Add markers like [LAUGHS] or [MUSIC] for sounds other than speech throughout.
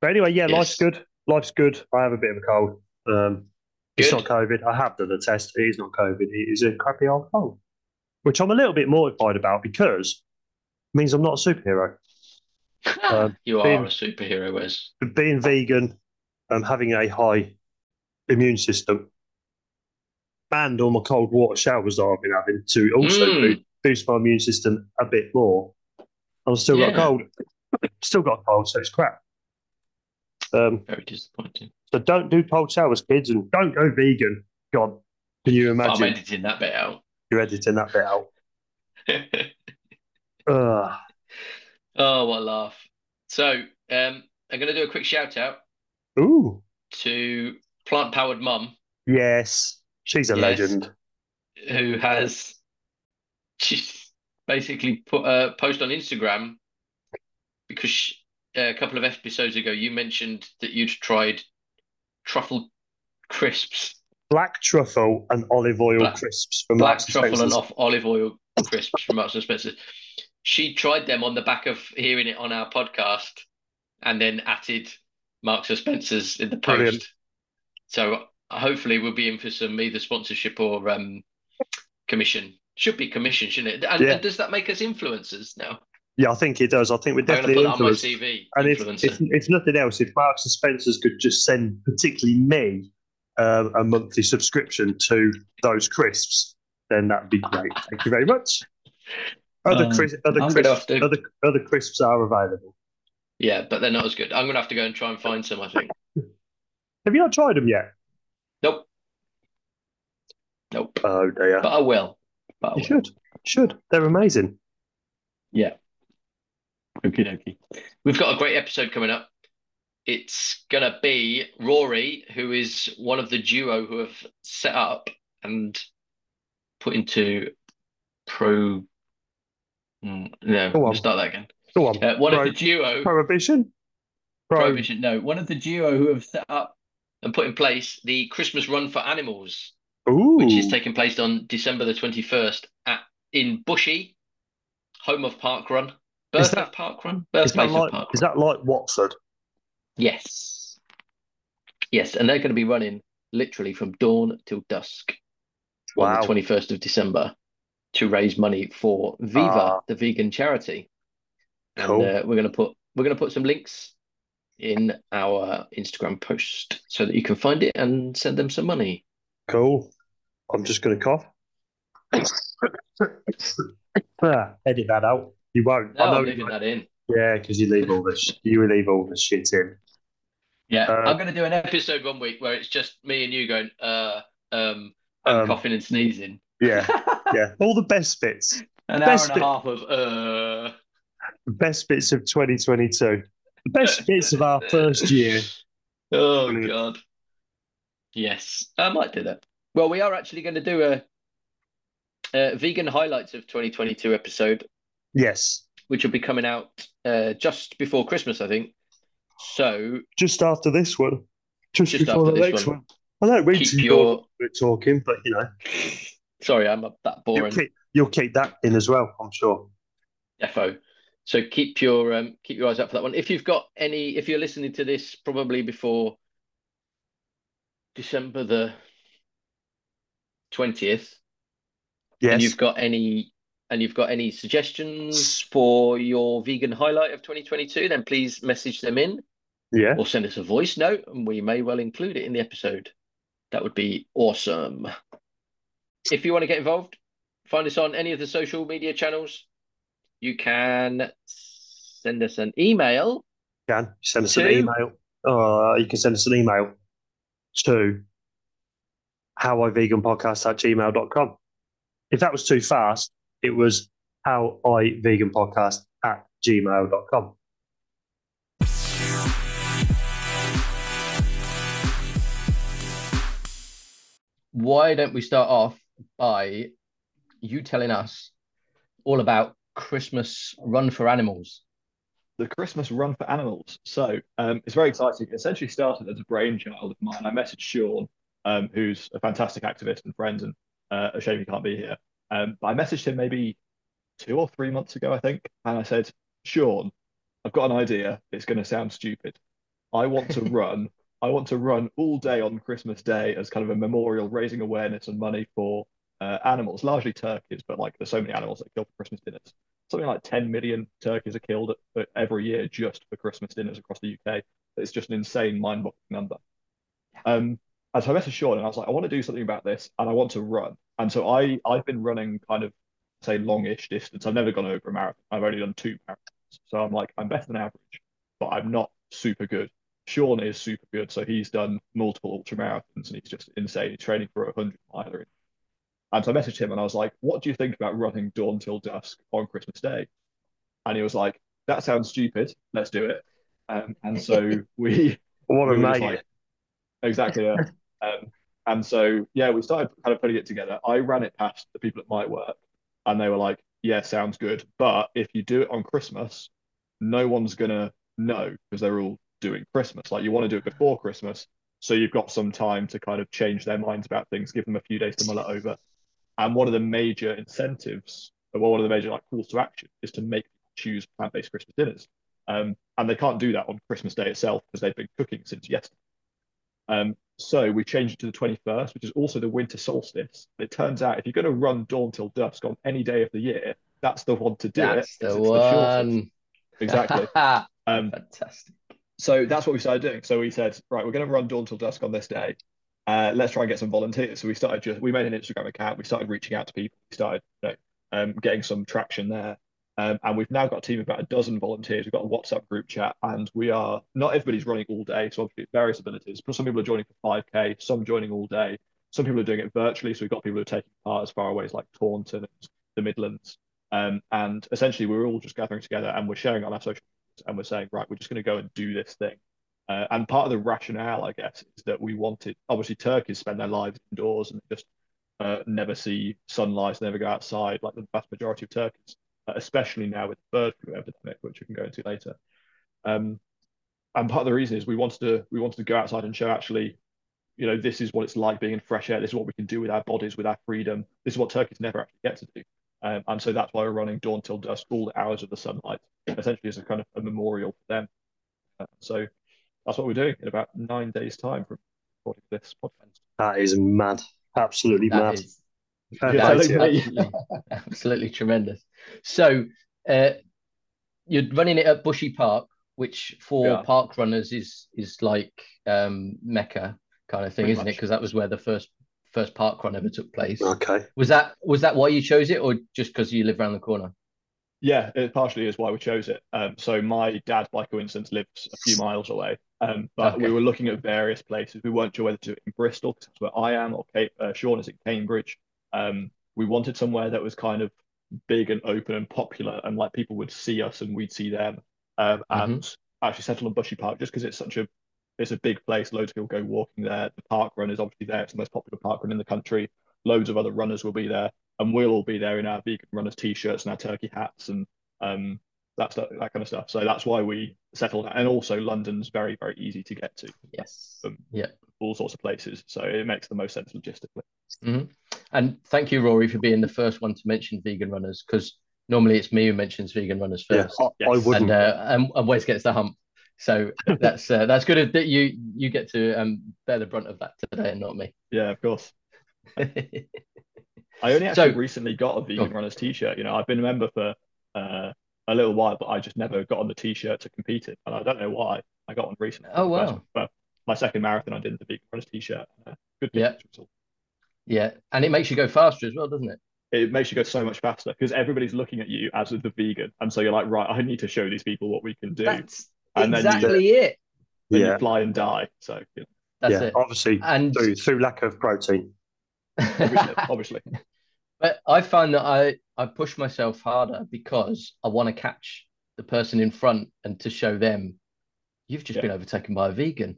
But anyway, yeah, Yes. life's good. Life's good. I have a bit of a cold. Um, it's not COVID. I have done the test. It is not COVID. It is a crappy old cold, which I'm a little bit mortified about because it means I'm not a superhero. [LAUGHS] Um, you are being- a superhero, Wes. Being vegan, um, having a high immune system, and all my cold water showers that I've been having to also Mm. boost, boost my immune system a bit more. I've still got a cold. Still got a cold, so it's crap. Um, Very disappointing. so don't do cold showers, kids, and don't go vegan. God, can you imagine? I'm editing that bit out. You're editing that bit out. [LAUGHS] Ugh. oh, what a laugh. So, um, I'm going to do a quick shout out Ooh, to Plant Powered Mum, yes, she's a Yes. legend. who has she's basically put a post on Instagram because she, a couple of episodes ago you mentioned that you'd tried truffle crisps, Black truffle and olive oil Black- crisps from black Marks truffle and off olive oil crisps from Marks and Spencer. She tried them on the back of hearing it on our podcast, and then added Marks and Spencer's in the post. Brilliant. So hopefully we'll be in for some either sponsorship or um, commission. Should be commission, shouldn't it? And, Yeah. and does that make us influencers now? Yeah, I think it does. I think we're I'm definitely put that on my influenced. And if, if, if nothing else, if Marks and Spencers could just send particularly me um, a monthly subscription to those crisps, then that'd be great. Thank you very much. Other, Um, cris- other, crisps, to- other, other crisps are available. yeah, but they're not as good. I'm going to have to go and try and find some. I think. [LAUGHS] Have you not tried them yet? Nope. Nope. Oh dear. But I will. But I you will. should. Should. They're amazing. Yeah. Okie dokie. We've got a great episode coming up. It's gonna be Rory, who is one of the duo who have set up and put into pro. Mm, no, Go we'll on. start that again. Go on. Uh, one Pro- of the duo, Prohibition. Pro- Prohibition. No, one of the duo who have set up and put in place the Christmas Run for Animals, Ooh. which is taking place on December the twenty first at in Bushy, home of Park Run. Birth Is that- Park Run. is, Birthplace that like, Park is that like Watford? Yes. Yes, and they're going to be running literally from dawn till dusk on the 21st of December to raise money for Viva, Ah. the vegan charity. And Cool. uh, we're going to put we're going to put some links in our Instagram post so that you can find it and send them some money. Cool. I'm just going to cough. [COUGHS] Ah, edit that out. You won't. No, I know I'm leaving that in. Yeah, because you leave all this. You leave all the shit in. Yeah, Uh, I'm going to do an episode one week where it's just me and you going, uh, um, and Um, coughing and sneezing. Yeah, [LAUGHS] yeah. All the best bits. An Best hour and bit- a half of uh. The best bits of 2022. The best [LAUGHS] bits of our first year. Oh Brilliant. God. Yes, I might do that. Well, we are actually going to do a, a vegan highlights of 2022 episode, Yes. which will be coming out uh, just before Christmas, I think. So Just after this one. Just, Just before after the next one. one. I don't read keep your... we're talking, but you know, Sorry, I'm that you'll boring. keep, you'll keep that in as well, I'm sure. Defo. So keep your um, keep your eyes out for that one. If you've got any, if you're listening to this probably before December the twentieth, Yes. and you've got any and you've got any suggestions for your vegan highlight of 2022, then please message them in yeah. or send us a voice note, and we may well include it in the episode. That would be awesome. If you want to get involved, find us on any of the social media channels. You can send us an email. can send us an email. Uh, you can send us an email to howiveganpodcast at gmail.com. If that was too fast, it was howiveganpodcast at gmail.com. Why don't we start off by you telling us all about Christmas Run for Animals? the Christmas Run for Animals. So um, it's very exciting. It essentially started as a brainchild of mine. I messaged Sean, um, who's a fantastic activist and friend, and uh, a shame he can't be here. Um, but I messaged him maybe two or three months ago, I think, and I said, Sean, I've got an idea. It's going to sound stupid. I want to [LAUGHS] run. I want to run all day on Christmas Day as kind of a memorial, raising awareness and money for uh, animals, largely turkeys, but like there's so many animals that kill for Christmas dinners. Something like 10 million turkeys are killed every year just for Christmas dinners across the UK. It's just an insane, mind-boggling number. Um, and so I messaged Sean and I was like, I want to do something about this and I want to run. And so I I've been running kind of say longish distance. I've never gone over a marathon. I've only done two marathons. So I'm like, I'm better than average, but I'm not super good. Sean is super good. So he's done multiple ultra marathons and he's just insane. He's training for a hundred miler. And so I messaged him and I was like, what do you think about running dawn till dusk on Christmas Day? And he was like, that sounds stupid. Let's do it. Um, and so [LAUGHS] we what a mate. Like, exactly. Yeah. Um, and so, yeah, we started kind of putting it together. I ran it past the people at my work, and they were like, "Yeah, sounds good, but if you do it on Christmas, no one's gonna know because they're all doing Christmas. Like, you want to do it before Christmas, so you've got some time to kind of change their minds about things, give them a few days to mull it over. And one of the major incentives, or one of the major like calls to action, is to make choose plant-based Christmas dinners. Um, and they can't do that on Christmas Day itself because they've been cooking since yesterday. Um, so we changed it to the 21st, which is also the winter solstice. It turns out if you're going to run dawn till dusk on any day of the year, that's the one to do that's it. The one. The exactly. [LAUGHS] um, Fantastic. So that's what we started doing. So we said, right, we're going to run dawn till dusk on this day. Uh, let's try and get some volunteers. So we started just we made an Instagram account. We started reaching out to people. We started you know, um, getting some traction there. Um, and we've now got a team of about a dozen volunteers. We've got a WhatsApp group chat, and we are not everybody's running all day. So obviously various abilities. But some people are joining for 5k, some joining all day. Some people are doing it virtually. So we've got people who are taking part as far away as like Taunton and the Midlands. Um, and essentially, we're all just gathering together and we're sharing on our social media, and we're saying, right, we're just going to go and do this thing. Uh, and part of the rationale, I guess, is that we wanted. Obviously, turkeys spend their lives indoors and just uh, never see sunlight, never go outside, like the vast majority of turkeys especially now with the bird flu epidemic, which we can go into later. Um, and part of the reason is we wanted to we wanted to go outside and show actually, you know, this is what it's like being in fresh air. This is what we can do with our bodies, with our freedom. This is what turkeys never actually get to do. Um, and so that's why we're running dawn till dusk, all the hours of the sunlight, essentially as a kind of a memorial for them. Uh, so that's what we're doing in about nine days' time from recording this podcast. That is mad, absolutely that mad. Is, absolutely, absolutely tremendous. So uh, you're running it at Bushy Park, which for yeah. park runners is is like um, Mecca kind of thing, Pretty isn't much. it? Because that was where the first first park run ever took place. Okay. Was that was that why you chose it, or just because you live around the corner? Yeah, it partially is why we chose it. Um, so my dad, by coincidence, lives a few miles away. Um, but okay. we were looking at various places. We weren't sure whether to do it in Bristol, because that's where I am, or Kate, uh, Sean is in Cambridge. Um, we wanted somewhere that was kind of big and open and popular, and like people would see us and we'd see them. Um, mm-hmm. and actually settle on Bushy Park just because it's such a it's a big place. Loads of people go walking there. The park run is obviously there. It's the most popular park run in the country. Loads of other runners will be there, and we'll all be there in our vegan runners t-shirts and our turkey hats and um that stuff, that kind of stuff. So that's why we settled. And also, London's very very easy to get to. Yes. Um, yeah. All sorts of places, so it makes the most sense logistically. Mm-hmm. And thank you, Rory, for being the first one to mention vegan runners because normally it's me who mentions vegan runners first. Yeah, I, I wouldn't. And, uh, and, and Wes gets the hump. So that's uh, that's good that you you get to um, bear the brunt of that today and not me. Yeah, of course. [LAUGHS] I only actually so, recently got a vegan runners t-shirt. You know, I've been a member for uh, a little while, but I just never got on the t-shirt to compete it, and I don't know why. I got one recently. Oh wow! But my second marathon, I did the vegan runners t-shirt. Uh, good yeah. result. Yeah, and it makes you go faster as well, doesn't it? It makes you go so much faster because everybody's looking at you as the vegan, and so you're like, right, I need to show these people what we can do. That's and exactly then you, it. Then yeah. you fly and die. So yeah, That's yeah. it. Obviously, and through, through lack of protein. obviously, obviously. [LAUGHS] But I find that I I push myself harder because I want to catch the person in front and to show them you've just yeah. been overtaken by a vegan.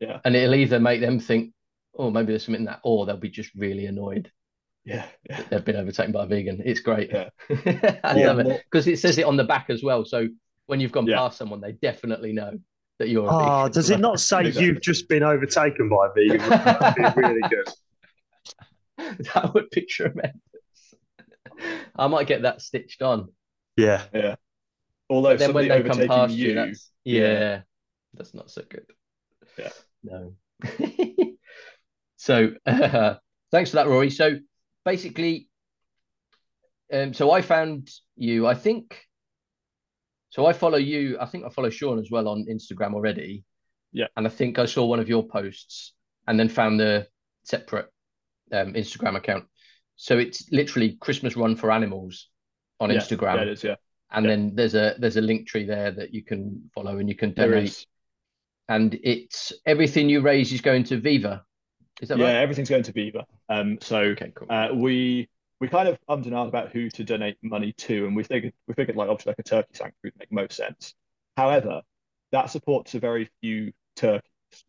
Yeah. And it'll either make them think, oh, maybe there's something in that, or they'll be just really annoyed. Yeah, yeah. they've been overtaken by a vegan. It's great. Yeah. [LAUGHS] I yeah, love it because it says it on the back as well. So when you've gone yeah. past someone, they definitely know that you're. Oh, does it not say you've just been overtaken by a vegan? That would be really good. [LAUGHS] that would be tremendous. I might get that stitched on. Yeah, yeah. Although then when they come past you, you yeah. That's not so good. Yeah. No. [LAUGHS] so uh, thanks for that, Rory. So basically, um, so I found you. I think. So I follow you. I think I follow Sean as well on Instagram already. Yeah. And I think I saw one of your posts and then found the separate um, Instagram account. So it's literally Christmas Run for Animals on Yeah, Instagram. Yeah, it is. Yeah, and Yeah. then there's a there's a link tree there that you can follow and you can donate and it's everything you raise is going to viva is that Yeah, right everything's going to Viva. Um, so okay cool uh, we we kind of ummed and ahed about who to donate money to, and we figured we figured like obviously like a turkey sanctuary would make most sense. However, that supports a very few turkeys.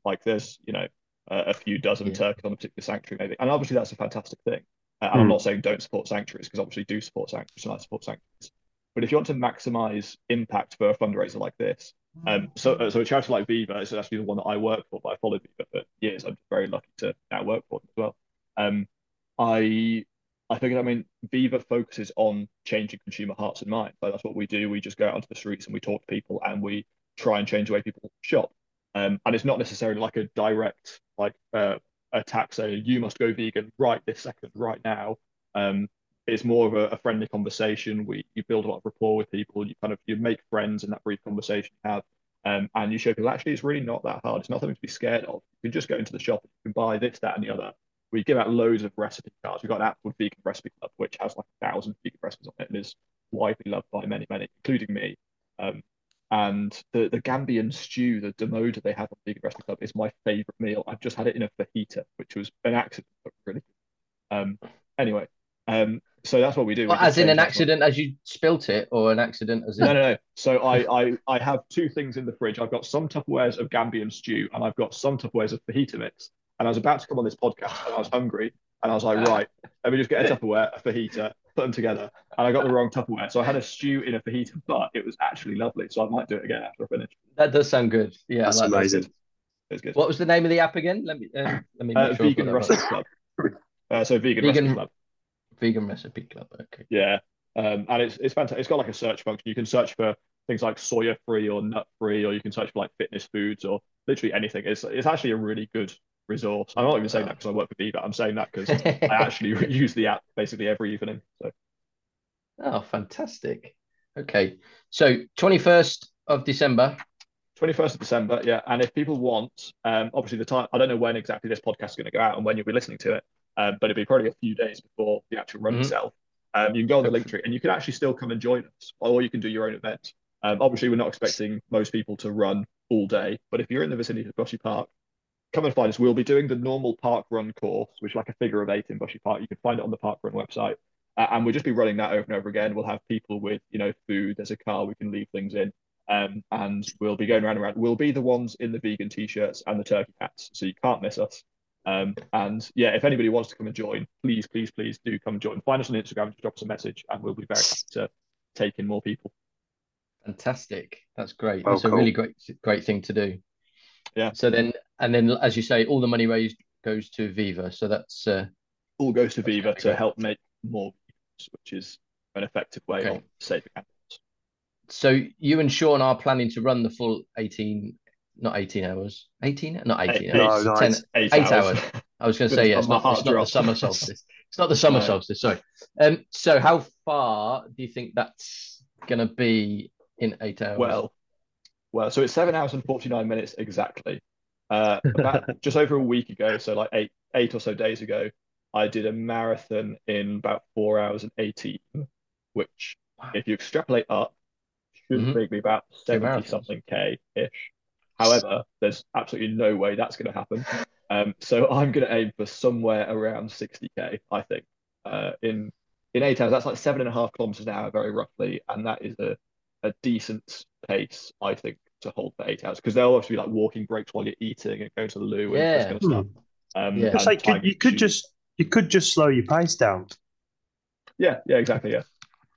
Like there's you know a, a few dozen Yeah. turkeys on a particular sanctuary maybe, and obviously that's a fantastic thing. Uh, and I'm Mm. not saying don't support sanctuaries because obviously do support sanctuaries and I support sanctuaries. But if you want to maximize impact for a fundraiser like this, um, so uh, so a charity like Viva is actually the one that I work for, but I followed Viva for years. I'm very lucky to now work for them as well. Um, I I figured, I mean, Viva focuses on changing consumer hearts and minds. Like that's what we do. We just go out onto the streets and we talk to people and we try and change the way people shop. Um, and it's not necessarily like a direct like uh, attack saying you must go vegan right this second, right now. Um, it's more of a, a friendly conversation. We you build a lot of rapport with people. You kind of you make friends in that brief conversation you have. Um, and you show people actually it's really not that hard. It's not something to be scared of. You can just go into the shop, and you can buy this, that, and the other. We give out loads of recipe cards. We've got an app called Vegan Recipe Club, which has like a thousand vegan recipes on it and is widely loved by many, many, including me. Um, and the the Gambian stew, the domoda they have on the Vegan Recipe Club, is my favorite meal. I've just had it in a fajita, which was an accident, but really good. Um, anyway, um, so that's what we do. Well, just as in an that one. accident as you spilt it or an accident as in No, no, no. So I, I, I have two things in the fridge. I've got some Tupperwares of Gambian stew, and I've got some Tupperwares of fajita mix. And I was about to come on this podcast, and I was hungry, and I was like, [LAUGHS] right, let me just get a Tupperware, a fajita, put them together. And I got the wrong Tupperware, so I had a stew in a fajita, but it was actually lovely. So I might do it again after I finish. that does sound good yeah That's that. amazing. It was good. what was the name of the app again let me uh, let me Uh, make sure vegan that Recipe. Club. Uh, so vegan, Vegan- Recipe Club. vegan recipe club okay Yeah. Um, and it's it's fantastic. It's got like a search function. You can search for things like soya free or nut free, or you can search for like fitness foods or literally anything. It's it's actually a really good resource. I'm not even saying that because I work for Viva. But I'm saying that because [LAUGHS] I actually [LAUGHS] use the app basically every evening. So oh fantastic okay so 21st of december 21st of December, yeah. And if people want, um, obviously the time I don't know when exactly this podcast is going to go out and when you'll be listening to it, um, but it'll be probably a few days before the actual run Mhm. itself. Um, you can go on the link tree and you can actually still come and join us, or you can do your own event. Um, obviously, we're not expecting most people to run all day, but if you're in the vicinity of Bushy Park, come and find us. We'll be doing the normal park run course, which is like a figure of eight in Bushy Park. You can find it on the park run website, uh, and we'll just be running that over and over again. We'll have people with you know food. There's a car we can leave things in. Um, and we'll be going around and around. We'll be the ones in the vegan t-shirts and the turkey hats, so you can't miss us. Um, and yeah, if anybody wants to come and join, please, please, please do come and join. Find us on Instagram, just drop us a message, and we'll be very happy to take in more people. Fantastic. That's great. Well, That's a really great great thing to do. Yeah. So then and then as you say, all the money raised goes to Viva. So that's uh All goes to Viva gonna be to great. help make more, which is an effective way Okay. of saving animals. so you and Sean are planning to run the full 18 not 18 hours. 18? Not 18 Eight- hours. No, no, 10 it's Eight, Eight hours. hours. I was going to Goodness, say, yeah, it's not, it's not the summer solstice. It's not the summer [LAUGHS] No. solstice, sorry. Um, so how far do you think that's going to be in eight hours? Well, well, so it's seven hours and 49 minutes exactly. Uh, about [LAUGHS] just over a week ago, so like eight, eight or so days ago, I did a marathon in about four hours and 18, which, Wow. if you extrapolate up, should Mhm. make me about 70 something K ish. However, there's absolutely no way that's going to happen. [LAUGHS] Um, so I'm going to aim for somewhere around 60K, I think. Uh, in in eight hours, that's like seven and a half kilometers an hour, very roughly, and that is a a decent pace, I think, to hold for eight hours because they'll obviously be like walking breaks while you're eating and going to the loo and Yeah. this kind of stuff. Um, Yeah. and It's like time you, you could consuming. just you could just slow your pace down. yeah, yeah, exactly, yeah,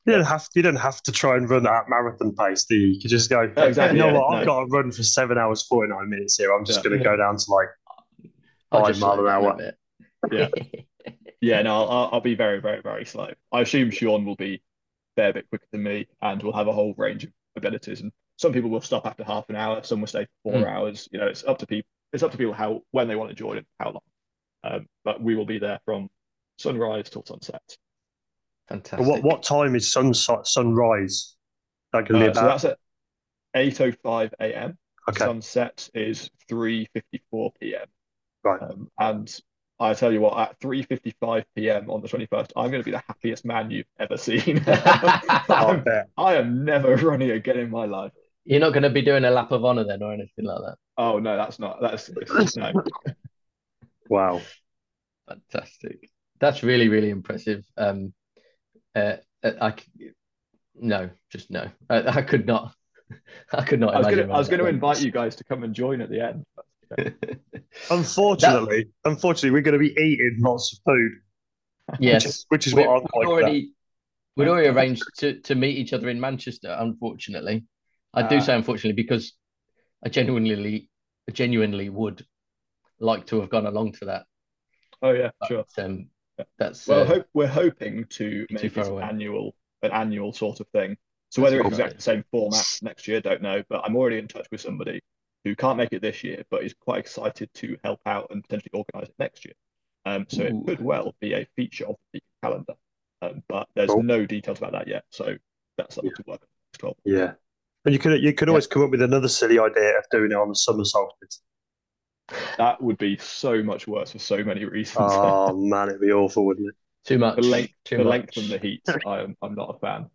You don't have you don't have to try and run at marathon pace, do you? You could just go. Oh, exactly, You know yeah, what? no. I've got to run for seven hours forty nine minutes here. I'm just Yeah. going to go down to like I'll five mile an hour. Yeah. [LAUGHS] yeah. No, I'll, I'll be very, very, very slow. I assume Sean will be a fair bit quicker than me, and will have a whole range of abilities and some people will stop after half an hour, some will stay for four Mm. hours. You know, it's up to people. It's up to people how when they want to join and how long. Um, but we will be there from sunrise till sunset. Fantastic. What what time is sunset sunrise? That can be Uh, so that's at eight oh five a.m. okay. Sunset is three fifty four p.m. Right. Um, and I tell you what, at three fifty five p.m. on the twenty first, I'm going to be the happiest man you've ever seen. [LAUGHS] [LAUGHS] I I'm- I am never running again in my life. You're not going to be doing a lap of honor then, or anything like that. Oh no, that's not. That's [LAUGHS] no. Wow. Fantastic. That's really, really impressive. Um, uh, I I c- no, just no. I, I could not. [LAUGHS] I could not I was imagine. going to. I was going to invite you guys to come and join at the end. long. [LAUGHS] Unfortunately, unfortunately, we're going to be eating lots of food, which yes, is, which is we, what I'm we'd quite glad. already we'd already arranged to to meet each other in Manchester. Unfortunately, I do Ah. say unfortunately because I genuinely, genuinely would like to have gone along to that. Oh yeah, sure. Um, that's Well, uh, hope, we're hoping to too make it an away. annual, an annual sort of thing. So whether a it's exactly the same format next year, don't know. But I'm already in touch with somebody who can't make it this year, but is quite excited to help out and potentially organise it next year. Um, so Ooh. it could well be a feature of the calendar, um, but there's Cool. no details about that yet. So that's something to work on. 12. Yeah. And you could you could Yeah. always come up with another silly idea of doing it on the summer solstice. That would be so much worse for so many reasons. Oh [LAUGHS] man, it'd be awful, wouldn't it? too much. the length, too the much. length and the heat. [LAUGHS] I am, I'm not a fan.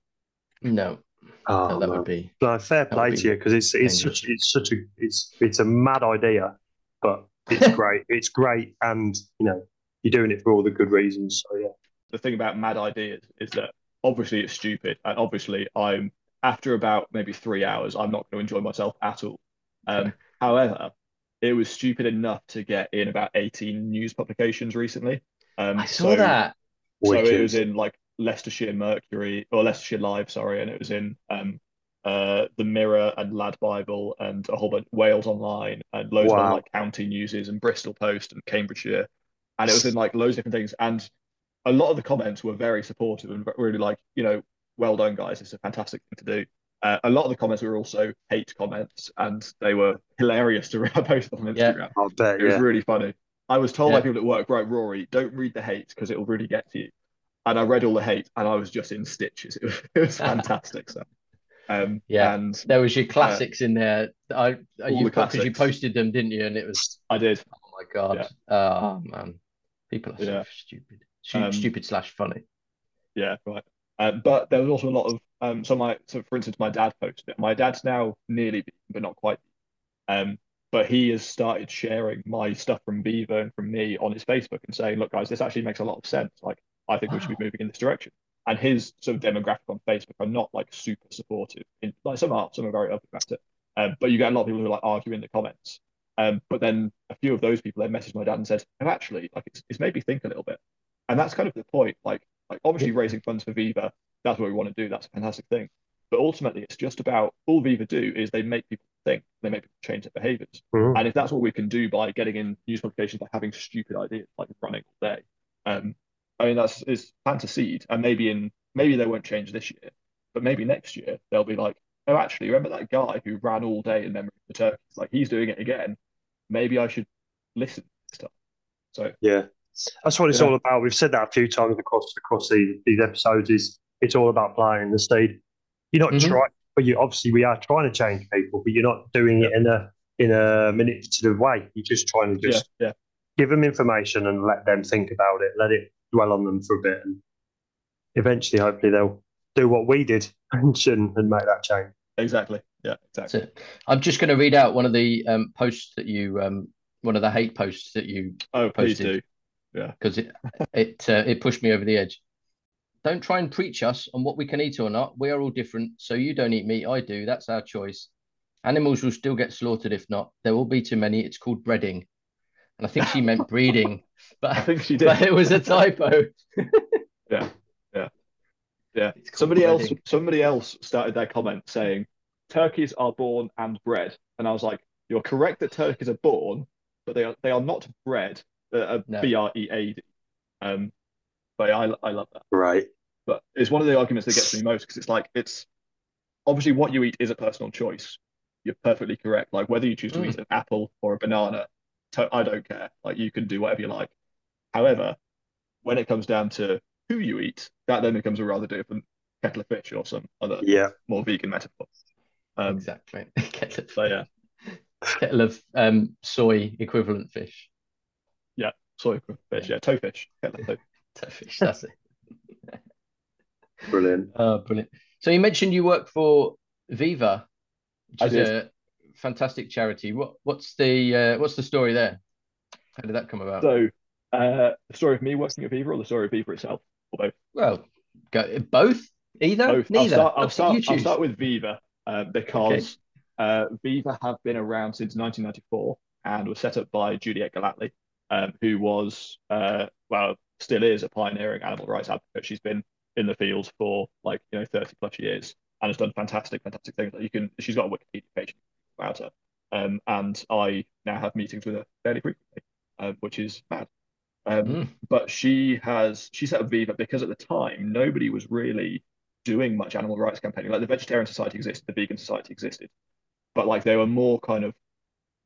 No, Oh, no, that man. would be. No, fair That play would to be you because it's it's dangerous. such it's such a it's it's a mad idea, but it's [LAUGHS] great. It's great, and you know you're doing it for all the good reasons. So yeah, the thing about mad ideas is that obviously it's stupid and obviously i'm after about maybe three hours i'm not going to enjoy myself at all. Um, however it was stupid enough to get in about 18 news publications recently. Um, I saw so, that. so it was in like leicestershire mercury or leicestershire live sorry and it was in um, uh, the mirror and lad bible and a whole bunch wales online and loads of Wow. other, like county newses and bristol post and cambridgeshire. And it was in like loads of different things. And a lot of the comments were very supportive and really like, you know, well done, guys. It's a fantastic thing to do. Uh, a lot of the comments were also hate comments, and they were hilarious to [LAUGHS] post on Instagram. I bet. It was Yeah, really funny. I was told by people at work, right, Rory, don't read the hate because it will really get to you. And I read all the hate, and I was just in stitches. [LAUGHS] It was, it was [LAUGHS] fantastic. So, um, Yeah. and There was your classics in there. I All you the because you posted them, didn't you? And it was I did. oh my god. Oh man, people are so Yeah. stupid. Stu- Um, stupid slash funny. Yeah, right. Um, but there was also a lot of um, so my so for instance, my dad posted it. My dad's now nearly vegan, but not quite. Um, but he has started sharing my stuff from Viva and from me on his Facebook and saying, "Look, guys, this actually makes a lot of sense. Like, I think we should be moving in this direction." And his sort of demographic on Facebook are not like super supportive. In, like some are, some are very open about it. Um, but you get a lot of people who like argue in the comments. Um, but then a few of those people then messaged my dad and said, "Oh, actually, like it's, it's made me think a little bit." And that's kind of the point. Like, like obviously raising funds for Viva, that's what we want to do. That's a fantastic thing. But ultimately, it's just about all Viva do is they make people think, they make people change their behaviors. Mhm. And if that's what we can do by getting in news publications, by having stupid ideas like running all day, um, I mean that's is plant a seed, and maybe in maybe they won't change this year, but maybe next year they'll be like, oh, actually, remember that guy who ran all day in memory of the turkeys? Like he's doing it again. Maybe I should listen this time. So yeah. That's what it's Yeah. all about. We've said that a few times across across these, these episodes. Is it's all about playing the seed. You're not Mhm. trying, but you obviously we are trying to change people, but you're not doing it in a in a manipulative way. You're just trying to just yeah, give them information and let them think about it, let it dwell on them for a bit, and eventually, hopefully, they'll do what we did [LAUGHS] and, and make that change. exactly. Yeah, exactly. I'm just going to read out one of the um, posts that you, um, one of the hate posts that you Oh, please Posted. Do. because it it uh, it pushed me over the edge. Don't try and preach us on what we can eat or not. We are all different. So you don't eat meat, I do. That's our choice. Animals will still get slaughtered if not. There will be too many. It's called breeding. And I think she meant breeding, but [LAUGHS] I think she did. but it was a typo. [LAUGHS] Yeah, yeah, yeah. Somebody else, somebody else started their comment saying, "Turkeys are born and bred," and I was like, "You're correct that turkeys are born, but they are they are not bred. Uh, No. B R E A D." Um, but yeah, I I love that. Right. But it's one of the arguments that gets me most because it's like it's obviously what you eat is a personal choice. You're perfectly correct. Like whether you choose to Mm. eat an apple or a banana, to- I don't care. Like you can do whatever you like. However, when it comes down to who you eat, that then becomes a rather different kettle of fish or some other Yeah. more vegan metaphor. Um, exactly. [LAUGHS] kettle, so yeah, [LAUGHS] kettle of um, soy equivalent fish. Soy fish, yeah, toefish, kettle of tofu. Fish, that's it. [LAUGHS] Brilliant. Oh, brilliant. So you mentioned you work for Viva, which I is did. a fantastic charity. What what's the uh, what's the story there? How did that come about? So, uh, the story of me working at Viva or the story of Viva itself, or both? Well, go, both, either, Both. I'll neither. start. I'll start. you I'll start with Viva uh, because uh, Viva have been around since 1994 and was set up by Juliet Gellatley, um, who was uh, well, still is a pioneering animal rights advocate. She's been in the field for like you know 30 plus years and has done fantastic, fantastic things. Like you can, she's got a Wikipedia page about her, um, and I now have meetings with her fairly frequently, um, which is mad. Um, Mm. but she has she set up Viva because at the time nobody was really doing much animal rights campaigning. Like the Vegetarian Society existed, the Vegan Society existed, but like they were more kind of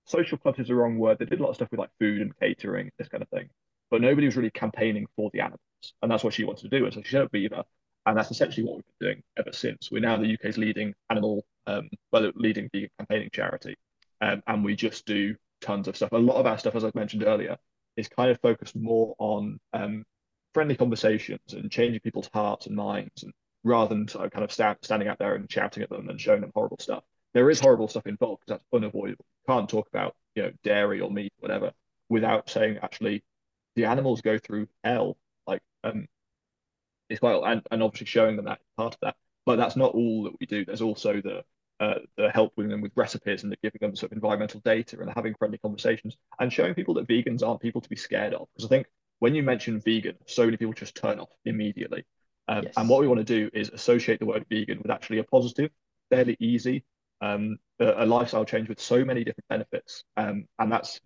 social clubs is the wrong word. They did a lot of stuff with like food and catering, this kind of thing, but nobody was really campaigning for the animals, and that's what she wanted to do. And so she set up Viva, and that's essentially what we've been doing ever since. We're now the UK's leading animal, um, well, leading vegan campaigning charity, um, and we just do tons of stuff. A lot of our stuff, as I mentioned earlier, is kind of focused more on um, friendly conversations and changing people's hearts and minds, and rather than sort of kind of stand, standing out there and shouting at them and showing them horrible stuff. There is horrible stuff involved because that's unavoidable. You can't talk about you know dairy or meat, or whatever, without saying actually the animals go through hell. Like um, it's quite and, and obviously showing them that part of that. But that's not all that we do. There's also the uh, the helping them with recipes and the giving them sort of environmental data and having friendly conversations and showing people that vegans aren't people to be scared of. Because I think when you mention vegan, so many people just turn off immediately. Um, Yes. And what we want to do is associate the word vegan with actually a positive, fairly easy, um, a, a lifestyle change with so many different benefits. Um, and that's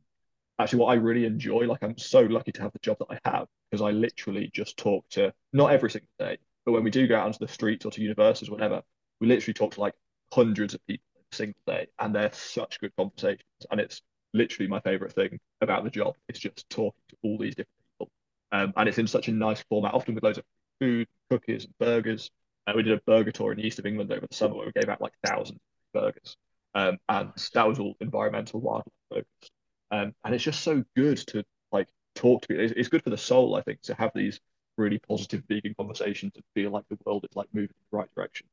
actually what I really enjoy. Like I'm so lucky to have the job that I have because I literally just talk to not every single day, but when we do go out onto the streets or to universities, or whatever, we literally talk to like hundreds of people a single day, and they're such good conversations. And it's literally my favorite thing about the job. It's just talking to all these different people, um, and it's in such a nice format, often with loads of food, cookies, and burgers. Uh, we did a burger tour in the east of England over the summer where we gave out like thousands burgers, um, and that was all environmental wildlife focused. Um, and it's just so good to like talk to people. It's, it's good for the soul, I think, to have these really positive vegan conversations and feel like the world is like moving in the right direction.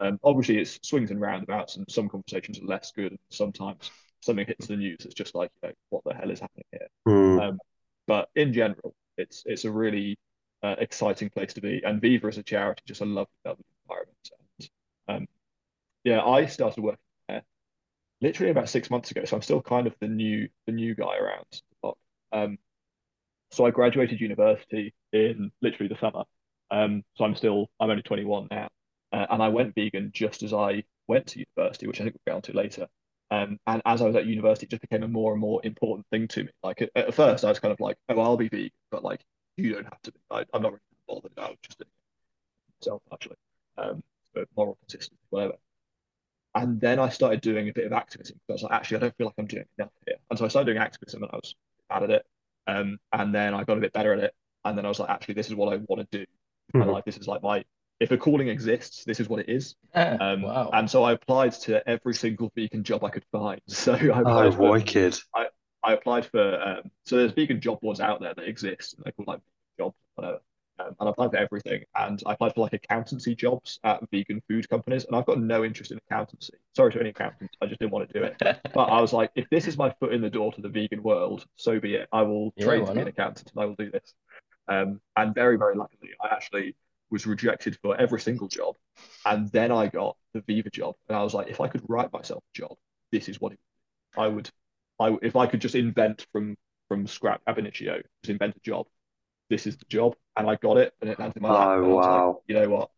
Um, obviously, it's swings and roundabouts, and some conversations are less good, and sometimes something hits the news. It's just like, you know, what the hell is happening here? Um, but in general, it's it's a really uh, exciting place to be. And Viva as a charity, just a lovely, lovely environment. And um, yeah, I started working there literally about six months ago, so I'm still kind of the new the new guy around the block. Um, so I graduated university in literally the summer. Um, so I'm still I'm only 21 now, uh, and I went vegan just as I went to university, which I think we'll get onto later. Um, and as I was at university, it just became a more and more important thing to me. Like at, at first, I was kind of like, "Oh, I'll be vegan," but like, you don't have to be. I, I'm not really bothered. about just doing it myself actually, um, moral consistency, whatever. And then I started doing a bit of activism because I was like, actually, I don't feel like I'm doing enough here. And so I started doing activism, and I was bad at it. Um, and then I got a bit better at it. And then I was like, actually, this is what I want to do. And Mhm. like, this is like my if a calling exists, this is what it is. Um, wow. And so I applied to every single vegan job I could find. [LAUGHS] So I Oh, applied for, wicked. I applied for um, so there's vegan job boards out there that exist, and they're called like jobs, whatever. Um, and I applied for everything, and I applied for like accountancy jobs at vegan food companies, and I've got no interest in accountancy. Sorry to any accountants, I just didn't want to do it. [LAUGHS] But I was like, if this is my foot in the door to the vegan world, so be it. I will Yeah, train to be an accountant, and I will do this. Um, and very, very luckily, I actually was rejected for every single job, and then I got the Viva job, and I was like, if I could write myself a job, this is what it, I would. I if I could just invent from from scrap ab initio, just invent a job, this is the job, and I got it, and it landed in my lap. Oh, and I was like, wow. you know what?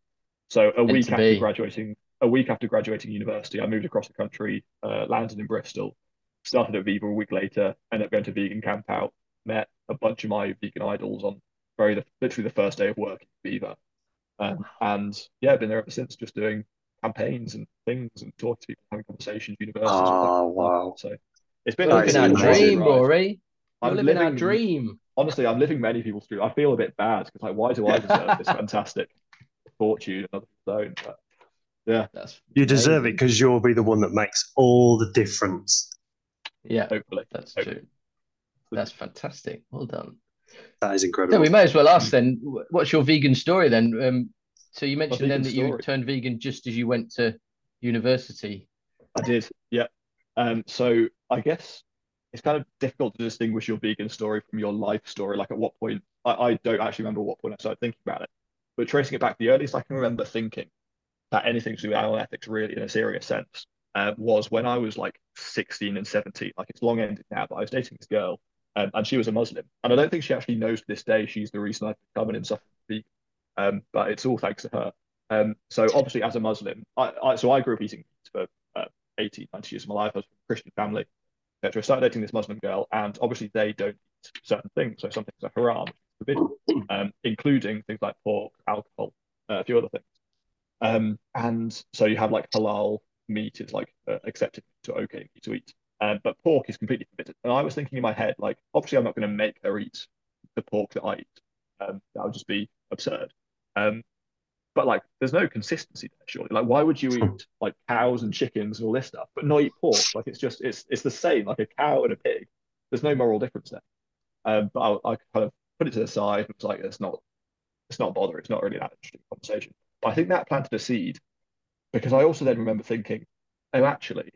So a week after be. graduating, a week after graduating university, I moved across the country, uh, landed in Bristol, started at Viva a week later, ended up going to vegan camp out, met a bunch of my vegan idols on very the, literally the first day of work at Viva, um, and yeah, been there ever since, just doing campaigns and things and talking to people, having conversations, universities. Oh, wow. So it's been That Living our dream. Rory. We're I'm living our dream. Honestly, I'm living many people's dream. I feel a bit bad because like, why do I deserve this [LAUGHS] fantastic fortune and don't? But yeah, That's You deserve it because you'll be the one that makes all the difference. Yeah, hopefully. that's Hope- true. That's fantastic. Well done. That is So incredible. we may as well ask then, what's your vegan story then? Um, so you mentioned then vegan that you turned vegan just as you went to university. I did, yeah. Um, so I guess it's kind of difficult to distinguish your vegan story from your life story. Like at what point, I, I don't actually remember what point I started thinking about it, but tracing it back, the earliest I can remember thinking that anything to do with animal ethics really in a serious sense uh, was when I was like 16 and 17. Like it's long ended now, but I was dating this girl um, and she was a Muslim. And I don't think she actually knows to this day she's the reason I've become an insufferable vegan. Um, but it's all thanks to her. Um, so obviously as a Muslim, I, I so I grew up eating meat for uh, 18, 19 years of my life. I was from a Christian family, etc. I started dating this Muslim girl, and obviously they don't eat certain things. So some things are haram, forbidden, [CLEARS THROAT] um, including things like pork, alcohol, uh, a few other things. Um, and so you have like halal meat is like uh, accepted to okay to eat, um, but pork is completely forbidden. And I was thinking in my head, like, obviously I'm not going to make her eat the pork that I eat. Um, that would just be absurd. Um, but like, there's no consistency there, surely. Like, why would you eat like cows and chickens and all this stuff, but not eat pork? [LAUGHS] Like, it's just it's it's the same. Like a cow and a pig. There's no moral difference there. Um, but I, I kind of put it to the side. It was like it's not it's not bother. It's not really that interesting conversation. But I think that planted a seed because I also then remember thinking, oh, actually,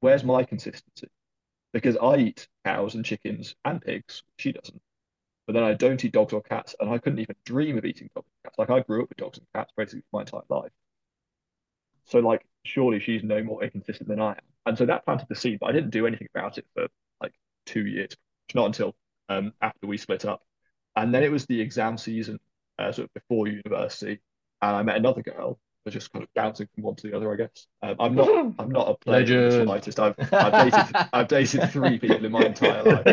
where's my consistency? Because I eat cows and chickens and pigs. She doesn't. But then I don't eat dogs or cats, and I couldn't even dream of eating dogs and cats. Like I grew up with dogs and cats basically my entire life. So like, surely she's no more inconsistent than I am. And so that planted the seed, but I didn't do anything about it for like two years, not until um, after we split up. And then it was the exam season, uh, sort of before university, and I met another girl. We're just kind of bouncing from one to the other, I guess. Um, I'm not, [LAUGHS] I'm not a player Legend. slightest. I've, I've dated, I've dated three people in my entire life,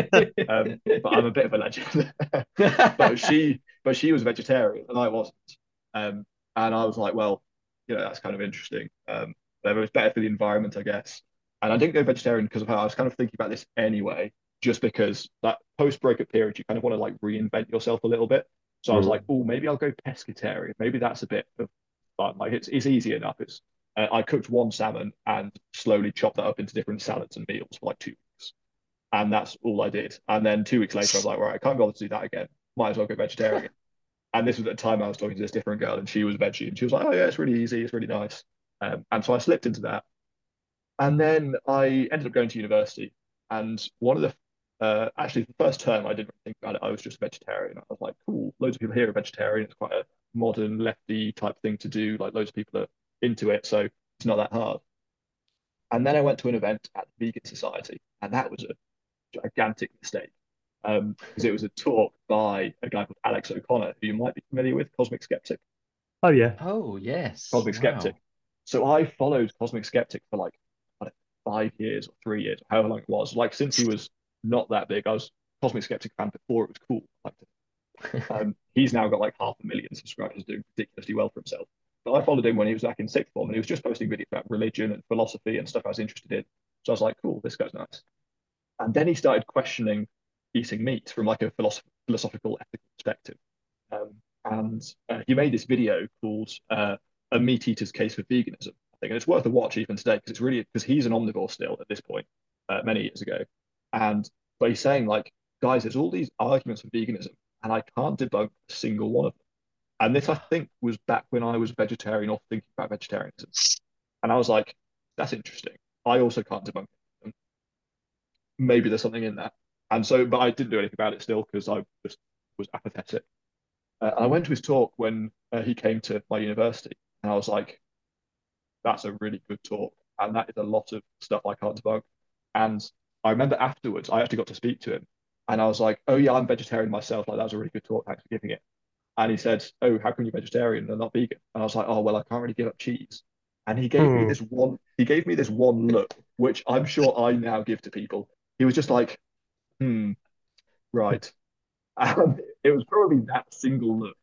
um, but I'm a bit of a legend. [LAUGHS] but she, but she was vegetarian and I wasn't. Um, and I was like, well, you know, that's kind of interesting. Um, whatever, it's better for the environment, I guess. And I didn't go vegetarian because of how I was kind of thinking about this anyway, just because that post breakup period, you kind of want to like reinvent yourself a little bit. So I was Mm. like, oh, maybe I'll go pescatarian. Maybe that's a bit of fun. Like it's it's easy enough. It's uh, I cooked one salmon and slowly chopped that up into different salads and meals for like two weeks, and that's all I did. And then two weeks later, I was like, right, I can't bother to do that again. Might as well go vegetarian. [LAUGHS] and this was at the time I was talking to this different girl, and she was veggie, and she was like, oh yeah, it's really easy, it's really nice. Um, and so I slipped into that, and then I ended up going to university. And one of the uh, actually the first term I didn't really think about it. I was just a vegetarian. I was like, cool, loads of people here are vegetarian. It's quite a modern lefty type thing to do. Like loads of people are into it, so it's not that hard. And then I went to an event at the Vegan Society, and that was a gigantic mistake um, because it was a talk by a guy called Alex O'Connor, who you might be familiar with, Cosmic Skeptic. Oh yeah. Oh yes. Cosmic Wow. Skeptic. So I followed Cosmic Skeptic for like I know, five years or three years, however long it was. Like since he was not that big, I was Cosmic Skeptic fan before it was cool. Like, [LAUGHS] um, he's now got like half a million subscribers, doing ridiculously well for himself. But I followed him when he was back in sixth form, and he was just posting videos about religion and philosophy and stuff I was interested in. So I was like, cool, this guy's nice. And then he started questioning eating meat from like a philosoph- philosophical, ethical perspective. Um, and uh, he made this video called uh, "A Meat Eater's Case for Veganism." I think, and it's worth a watch even today because it's really because he's an omnivore still at this point, uh, many years ago. And but he's saying like, guys, there's all these arguments for veganism, and I can't debunk a single one of them. And this, I think, was back when I was vegetarian or thinking about vegetarianism. And I was like, that's interesting. I also can't debunk them. Maybe there's something in that. And so, but I didn't do anything about it still because I just was apathetic. Uh, I went to his talk when uh, he came to my university, and I was like, that's a really good talk. And that is a lot of stuff I can't debunk. And I remember afterwards, I actually got to speak to him, and I was like, oh, yeah, I'm vegetarian myself. Like, that was a really good talk. Thanks for giving it. And he said, "Oh, how come you're vegetarian and not vegan?" And I was like, "Oh, well, I can't really give up cheese." And he gave me Hmm. this one. He gave me this one look, which I'm sure I now give to people. He was just like, "Hmm, right." [LAUGHS] And it was probably that single look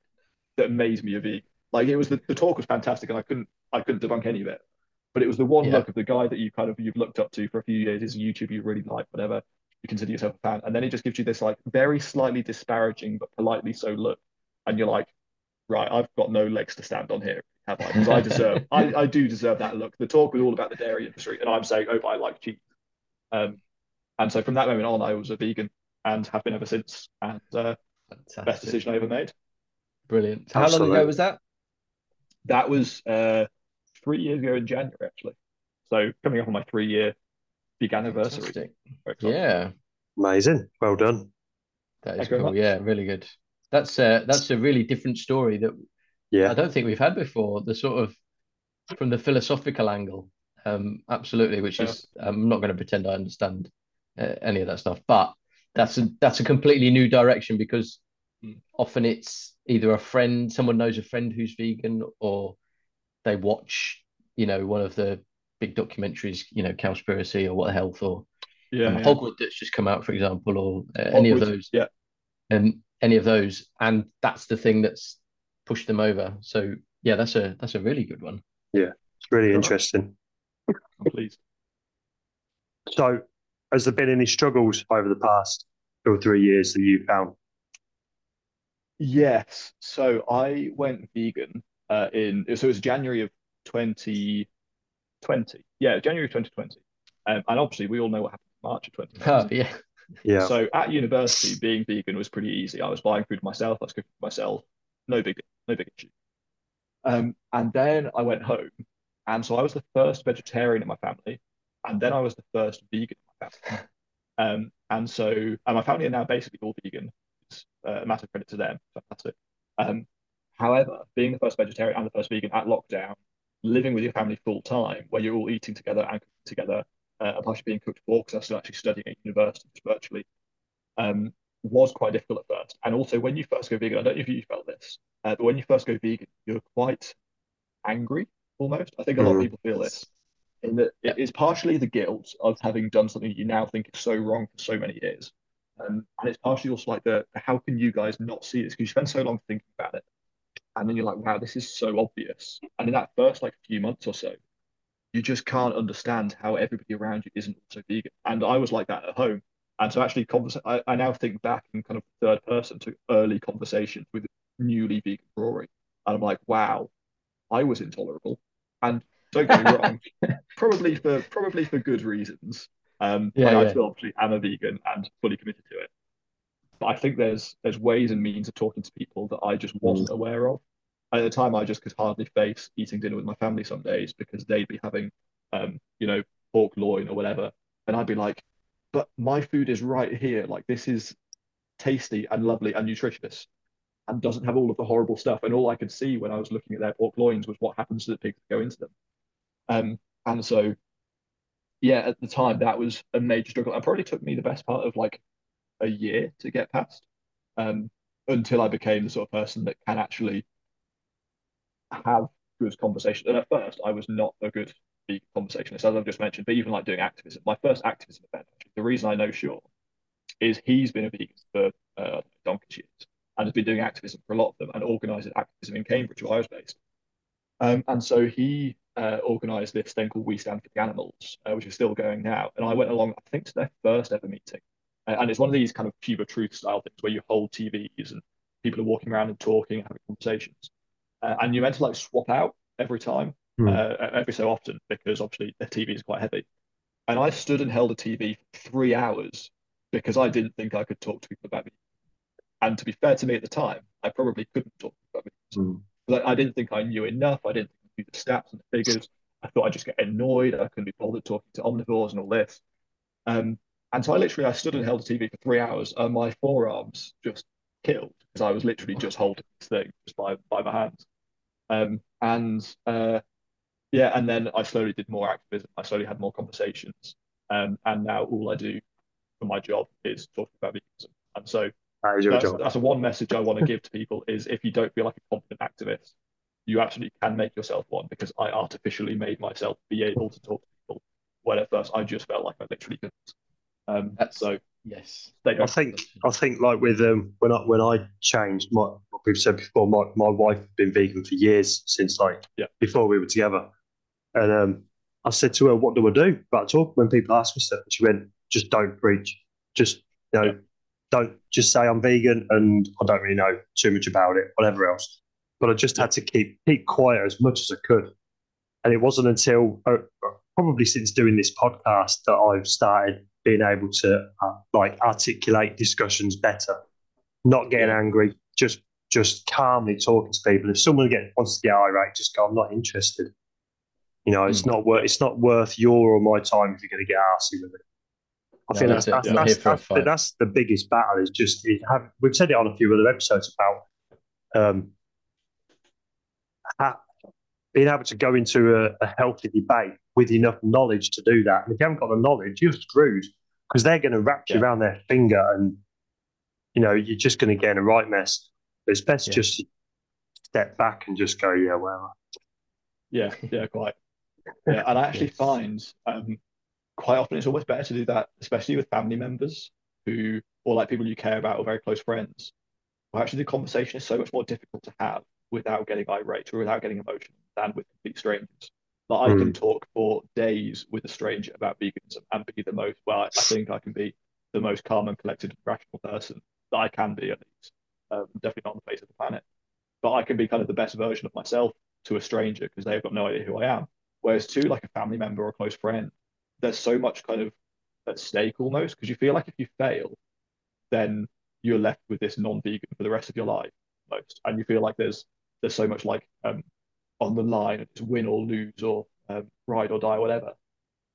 that made me a vegan. Like it was the, the talk was fantastic, and I couldn't I couldn't debunk any of it. But it was the one Yeah. look of the guy that you kind of you've looked up to for a few years, his YouTube you really like, whatever. You consider yourself a fan, and then he just gives you this like very slightly disparaging but politely so look, and you're like, right, I've got no legs to stand on here, have I? Because I deserve, I, I do deserve that look. The talk was all about the dairy industry, and I'm saying, oh, but I like cheese. Um, and so from that moment on, I was a vegan and have been ever since, and uh, best decision I ever made. Brilliant. How long ago was that? That was uh, three years ago in January, actually. So coming up on my three-year big anniversary. Fantastic. Yeah, Amazing. Well done. that is Thank you very cool. much. Yeah, really good. That's uh, that's a really different story that yeah I Yeah. don't think we've had before. The sort of from the philosophical angle, um, absolutely. Which is, I'm not going to pretend I understand uh, any of that stuff, but that's a that's a completely new direction because Mm. often it's either a friend, someone knows a friend who's vegan, or they watch, you know, one of the big documentaries, you know, Cowspiracy or What Health or Yeah, um, yeah. Hogwood that's just come out, for example, or uh, any of those Yeah, and any of those and that's the thing that's pushed them over so yeah that's a that's a really good one Yeah, It's really Right. interesting. I'm pleased. So, has there been any struggles over the past two or three years that you found? Yes. So I went vegan uh, in so it was January of 2020. Yeah, January 2020. Um, and obviously we all know what happened in March of oh 2020. yeah Yeah. So at university, being vegan was pretty easy. I was buying food myself, I was cooking for myself. No big no big issue. Um, and then I went home, and so I was the first vegetarian in my family, and then I was the first vegan in my family. [LAUGHS] Um, and so and my family are now basically all vegan. It's uh, a massive credit to them. Fantastic. Um, however, being the first vegetarian and the first vegan at lockdown, living with your family full time, where you're all eating together and cooking together, uh, and partially being cooked for because I was still actually studying at university virtually, um, was quite difficult at first. And also, when you first go vegan, I don't know if you felt this, uh, but when you first go vegan, you're quite angry almost. I think a lot of Mm. people feel this. In that it is partially the guilt of having done something you now think is so wrong for so many years. Um, and it's partially also like the how can you guys not see this? Because you spend so long thinking about it. And then you're like, wow, this is so obvious. And in that first like few months or so, you just can't understand how everybody around you isn't also vegan. And I was like that at home. And so actually, conversa- I, I now think back in kind of third person to early conversations with newly vegan Rory. And I'm like, wow, I was intolerable. And don't get me [LAUGHS] wrong, probably for probably for good reasons. Um, Yeah, like, I still obviously am a vegan and fully committed to it. But I think there's there's ways and means of talking to people that I just wasn't aware of. At the time, I just could hardly face eating dinner with my family some days because they'd be having, um, you know, pork loin or whatever, and I'd be like, "But my food is right here. Like this is tasty and lovely and nutritious, and doesn't have all of the horrible stuff." And all I could see when I was looking at their pork loins was what happens to the pigs that go into them. Um, and so, yeah, at the time that was a major struggle. It probably took me the best part of like a year to get past, um, until I became the sort of person that can actually have good conversation. And at first, I was not a good vegan conversationalist, as I've just mentioned. But even like doing activism, my first activism event, actually, the reason I know Sean is he's been a vegan for uh, donkey's years and has been doing activism for a lot of them and organised activism in Cambridge, where I was based. Um, and so he uh, organised this thing called We Stand for the Animals, uh, which is still going now. And I went along, I think, to their first ever meeting. Uh, and it's one of these kind of Cube of Truth style things where you hold TVs and people are walking around and talking and having conversations. Uh, and you're meant to like swap out every time, Hmm. uh, every so often, because obviously the TV is quite heavy. And I stood and held a TV for three hours because I didn't think I could talk to people about me. And to be fair to me at the time, I probably couldn't talk about me. Mm. Like, I didn't think I knew enough. I didn't think I knew the stats and the figures. I thought I'd just get annoyed. I couldn't be bothered talking to omnivores and all this. Um, and so I literally I stood and held the TV for three hours, and my forearms just killed because I was literally just holding this thing just by by my hands. Um, and uh, yeah, and then I slowly did more activism. I slowly had more conversations, um, and now all I do for my job is talking about veganism. And so That is your that's, job. that's a one message I want to give to people is if you don't feel like a confident activist, you absolutely can make yourself one because I artificially made myself be able to talk to people when at first I just felt like I literally couldn't. Um, That's- so Yes. There. I think I think like with um when I when I changed my what we've said before, my, my wife had been vegan for years since like Yeah. before we were together. And um I said to her, What do I do about talk when people ask me stuff? And she went, Just don't preach. Just you know, Yeah. don't just say I'm vegan and I don't really know too much about it, whatever else. But I just had to keep keep quiet as much as I could. And it wasn't until uh, probably since doing this podcast that I've started being able to uh, like articulate discussions better, not getting angry, just just calmly talking to people. If someone get, wants to get irate, just go. I'm not interested. You know, it's Mm. not worth it's not worth your or my time if you're going to get arsy with it. I No, think that's that's that's, that's, here for a that's, the, biggest battle. Is just is have, we've said it on a few other episodes about um, ha- being able to go into a, a healthy debate with enough knowledge to do that. And if you haven't got the knowledge, you're screwed because they're going to wrap you Yeah. around their finger, and you know you're just going to get in a right mess. It's best Yeah. just step back and just go, yeah, well, Yeah, yeah, quite. Yeah, and I [LAUGHS] actually find um, quite often it's always better to do that, especially with family members who, or like people you care about or very close friends. Where actually the conversation is so much more difficult to have without getting irate or without getting emotional than with complete strangers. Like I can talk for days with a stranger about veganism and be the most, well, I think I can be the most calm and collected and rational person that I can be at least. Um, definitely not on the face of the planet. But I can be kind of the best version of myself to a stranger because they've got no idea who I am. Whereas to like a family member or a close friend, there's so much kind of at stake almost because you feel like if you fail, then you're left with this non-vegan for the rest of your life most, and you feel like there's there's so much like um on the line, to win or lose or um, ride or die, whatever.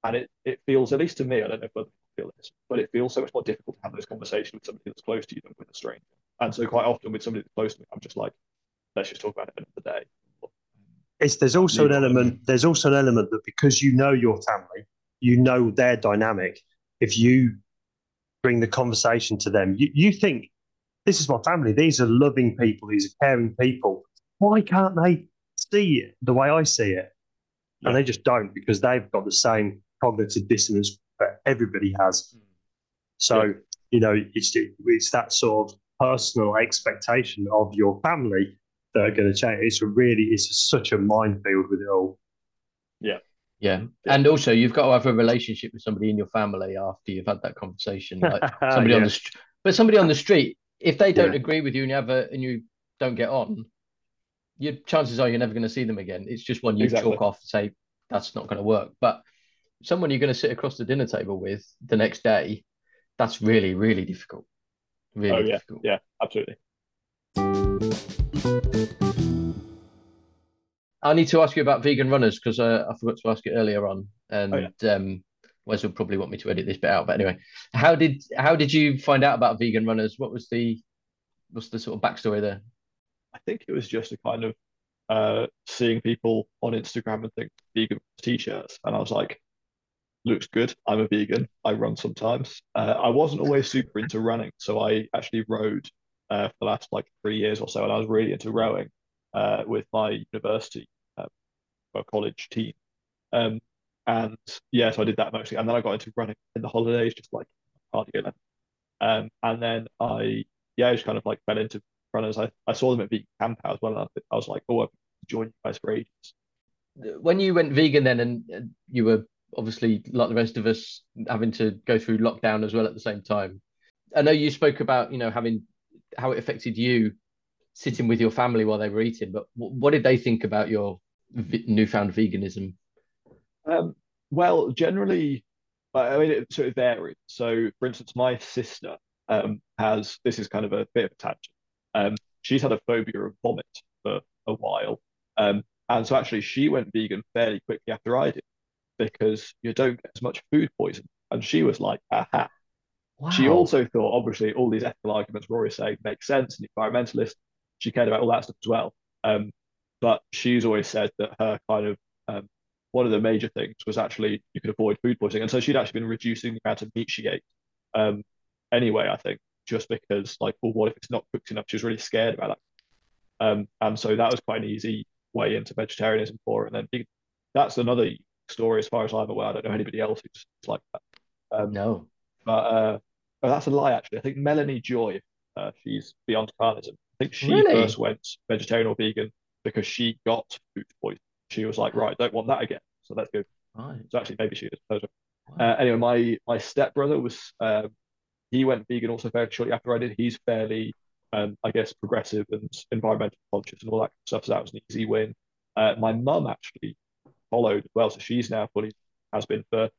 And it it feels, at least to me, I don't know if other people feel this, but it feels so much more difficult to have those conversations with somebody that's close to you than with a stranger. And so quite often with somebody that's close to me, I'm just like, let's just talk about it the day. it's there's also an element there's also an element that because you know your family you know their dynamic if you bring the conversation to them you, you think this is my family these are loving people these are caring people why can't they see it the way i see it Yeah. and they just don't because they've got the same cognitive dissonance that everybody has hmm. so Yeah. you know it's it's that sort of personal expectation of your family that are going to change. It's a really it's such a minefield with it all. Yeah. Yeah. And also, you've got to have a relationship with somebody in your family after you've had that conversation. Like [LAUGHS] somebody on the but somebody on the street, if they don't Yeah. agree with you and you have a, and you don't get on, your chances are you're never going to see them again. It's just one you Exactly. chalk off and say that's not going to work. But someone you're going to sit across the dinner table with the next day, that's really, really difficult. Really Oh, yeah. difficult. Yeah, absolutely. I need to ask you about vegan runners because uh, I forgot to ask it earlier on, and Oh, um, Wes will probably want me to edit this bit out. But anyway, how did how did you find out about vegan runners? What was the what's the sort of backstory there? I think it was just a kind of uh, seeing people on Instagram and think vegan t-shirts, and I was like, looks good. I'm a vegan. I run sometimes. Uh, I wasn't always super into running, so I actually rode uh, for the last like three years or so, and I was really into rowing uh, with my university well, college team. Um, and yeah, so I did that mostly, and then I got into running in the holidays, just like cardio. Um, and then I yeah, I just kind of like fell into runners. I, I saw them at Vegan Camp as well, and I, I was like, oh, I've joined you guys for ages. When you went vegan, then and uh, you were obviously like the rest of us having to go through lockdown as well at the same time. I know you spoke about you know having how it affected you sitting with your family while they were eating, but what did they think about your v- newfound veganism? Um, well, generally, I I mean, it sort of varied. So, for instance, my sister um, has this is kind of a bit of a tangent. Um, she's had a phobia of vomit for a while, um, and so actually she went vegan fairly quickly after I did because you don't get as much food poison. And she was like, "Aha!" She also thought, obviously, all these ethical arguments Rory saying make sense, and the environmentalist. She cared about all that stuff as well. Um, but she's always said that her kind of um, one of the major things was actually you could avoid food poisoning, and so she'd actually been reducing the amount of meat she ate. Um, anyway, I think just because like, well, what if it's not cooked enough? She was really scared about that. Um, and so that was quite an easy way into vegetarianism for her. And then that's another story, as far as I'm aware. I don't know anybody else who's like that. Um, No. but uh, oh, that's a lie actually. I think Melanie Joy, uh, she's beyond carnism. I think she Really? first went vegetarian or vegan because she got food poisoning. She was like, right, don't want that again. So let's go. Right. So actually, maybe she is. Uh, anyway, my my stepbrother was um, he went vegan also very shortly after I did. He's fairly, um, I guess, progressive and environmental conscious and all that stuff. So that was an easy win. Uh, my mum actually followed as well, so she's now fully has been for I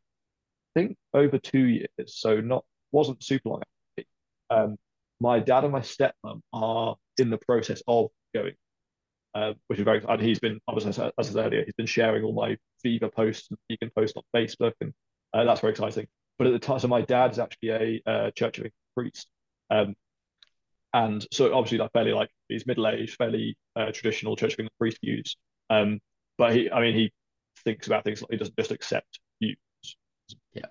think over two years. So not wasn't super long. actually. Um, my dad and my stepmom are in the process of going, uh, which is very. And he's been, obviously, as I said earlier, he's been sharing all my Viva posts and vegan posts on Facebook, and uh, that's very exciting. But at the time, so my dad's actually a uh, Church of England priest, um, and so obviously like fairly like he's middle aged, fairly uh, traditional Church of England priest views. Um, but he, I mean, he thinks about things like he doesn't just accept views. Yeah.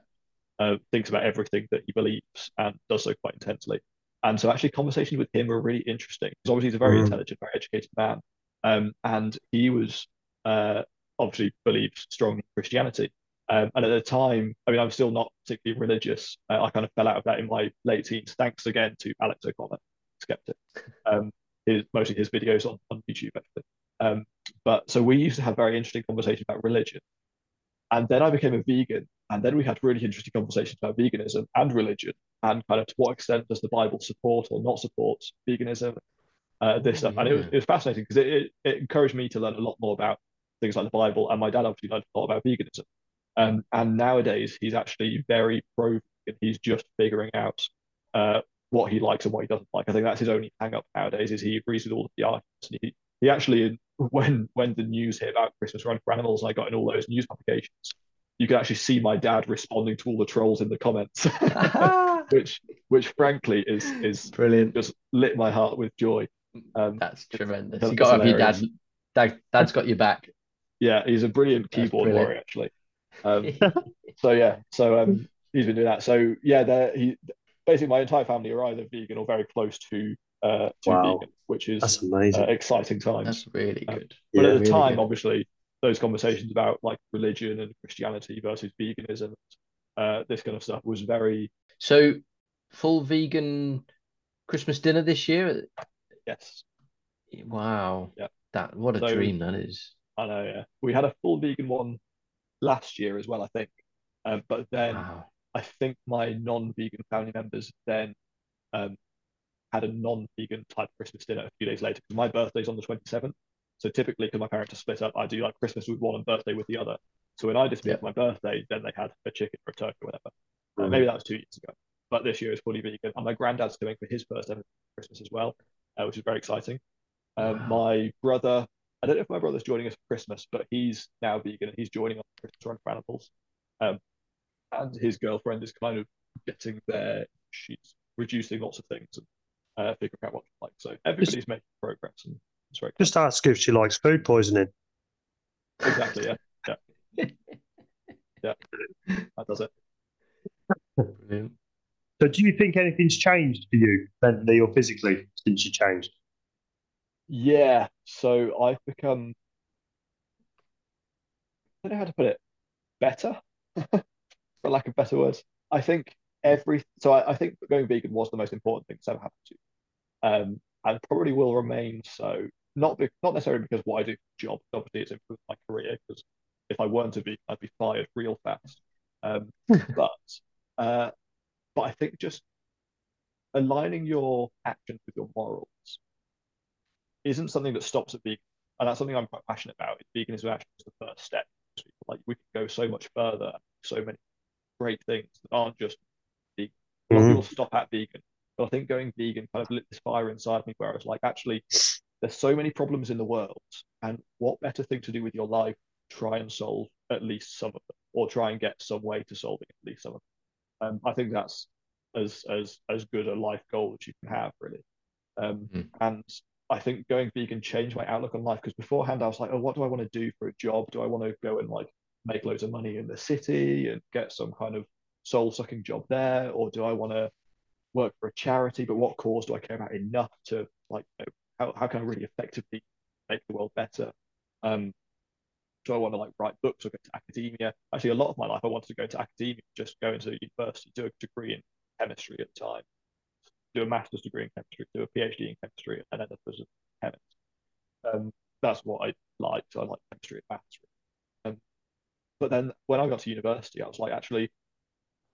Uh, thinks about everything that he believes and does so quite intensely. And so actually conversations with him were really interesting because obviously he's a very Mm. intelligent, very educated man. Um, and he was uh, obviously believes strongly in Christianity. Um, and at the time, I mean, I'm still not particularly religious. Uh, I kind of fell out of that in my late teens, thanks again to Alex O'Connor, skeptic. Um, his mostly his videos on, on YouTube actually. Um, but so we used to have very interesting conversations about religion. And then I became a vegan, and then we had really interesting conversations about veganism and religion, and kind of to what extent does the Bible support or not support veganism, uh, this stuff. And it was, it was fascinating because it, it, it encouraged me to learn a lot more about things like the Bible, and my dad obviously learned a lot about veganism. Um, and nowadays he's actually very pro vegan. He's just figuring out uh, what he likes and what he doesn't like. I think that's his only hang up nowadays is he agrees with all of the arguments. And he, he actually, [LAUGHS] when when the news hit about Christmas Run for Animals, and I got in all those news publications, you could actually see my dad responding to all the trolls in the comments, [LAUGHS] [LAUGHS] which which frankly is is Brilliant. just lit my heart with joy. Um, That's tremendous. That's You got to have your dad. hilarious. Dad. Dad's got your back. yeah, he's a brilliant keyboard brilliant. warrior actually. Um, [LAUGHS] so yeah, so um, he's been doing that. So yeah, there he basically my entire family are either vegan or very close to uh to Wow. vegan, which is That's uh, amazing. exciting times. That's really Um, good. But Yeah, at the really time, good. obviously, those conversations about like religion and Christianity versus veganism, uh, this kind of stuff was very So, full vegan Christmas dinner this year. yes. Wow. Yeah. That what a So- dream that is. I know, yeah. We had a full vegan one last year as well, I think. Um, but then Wow. I think my non-vegan family members then um, had a non-vegan type Christmas dinner a few days later because my birthday's on the 27th. So typically, because my parents are split up, I do like Christmas with one and birthday with the other. So when I just Yeah. my birthday, then they had a chicken or a turkey or whatever. Uh, Mm. maybe that was two years ago. But this year is fully vegan. And my granddad's doing for his first ever Christmas as well, uh, which is very exciting. Um, Wow. My brother, I don't know if my brother's joining us for Christmas, but he's now vegan and he's joining on Christmas Run for Animals. Um, and his girlfriend is kind of getting there. She's reducing lots of things and uh, figuring out what she likes. So everybody's making progress and it's very Just ask if she likes food poisoning. exactly yeah yeah [LAUGHS] yeah that does it. Brilliant. So, do you think anything's changed for you mentally or physically since you changed? Yeah, so I've become, I don't know how to put it, better, [LAUGHS] for lack of better words. I think every, so I, I think going vegan was the most important thing that's ever happened to me, um, and probably will remain so. Not be, not necessarily because what I do for job, obviously it's improved my career, because if I weren't a vegan, I'd be fired real fast. Um, [LAUGHS] but, uh, but I think just aligning your actions with your morals isn't something that stops at vegan, and that's something I'm quite passionate about. Veganism is actually is the first step. Like we can go so much further, so many great things that aren't just vegan. A lot of Mhm. people stop at vegan, but I think going vegan kind of lit this fire inside me where I was like, actually, there's so many problems in the world, and what better thing to do with your life? Try and solve at least some of them, or try and get some way to solving at least some of them. Um, I think that's as as as good a life goal as you can have, really. Um, Mhm. and I think going vegan changed my outlook on life because beforehand I was like, oh, what do I want to do for a job? Do I want to go and like make loads of money in the city and get some kind of soul sucking job there, or do I want to work for a charity? But what cause do I care about enough to like you know, how how can I really effectively make the world better? Um, do I want to like write books or go to academia? Actually, a lot of my life I wanted to go to academia, just go into university, do a degree in chemistry at the time, do a master's degree in chemistry, do a PhD in chemistry, and then as a chemist. Um, that's what I liked. I like chemistry and maths. Um, but then when I got to university, I was like, actually,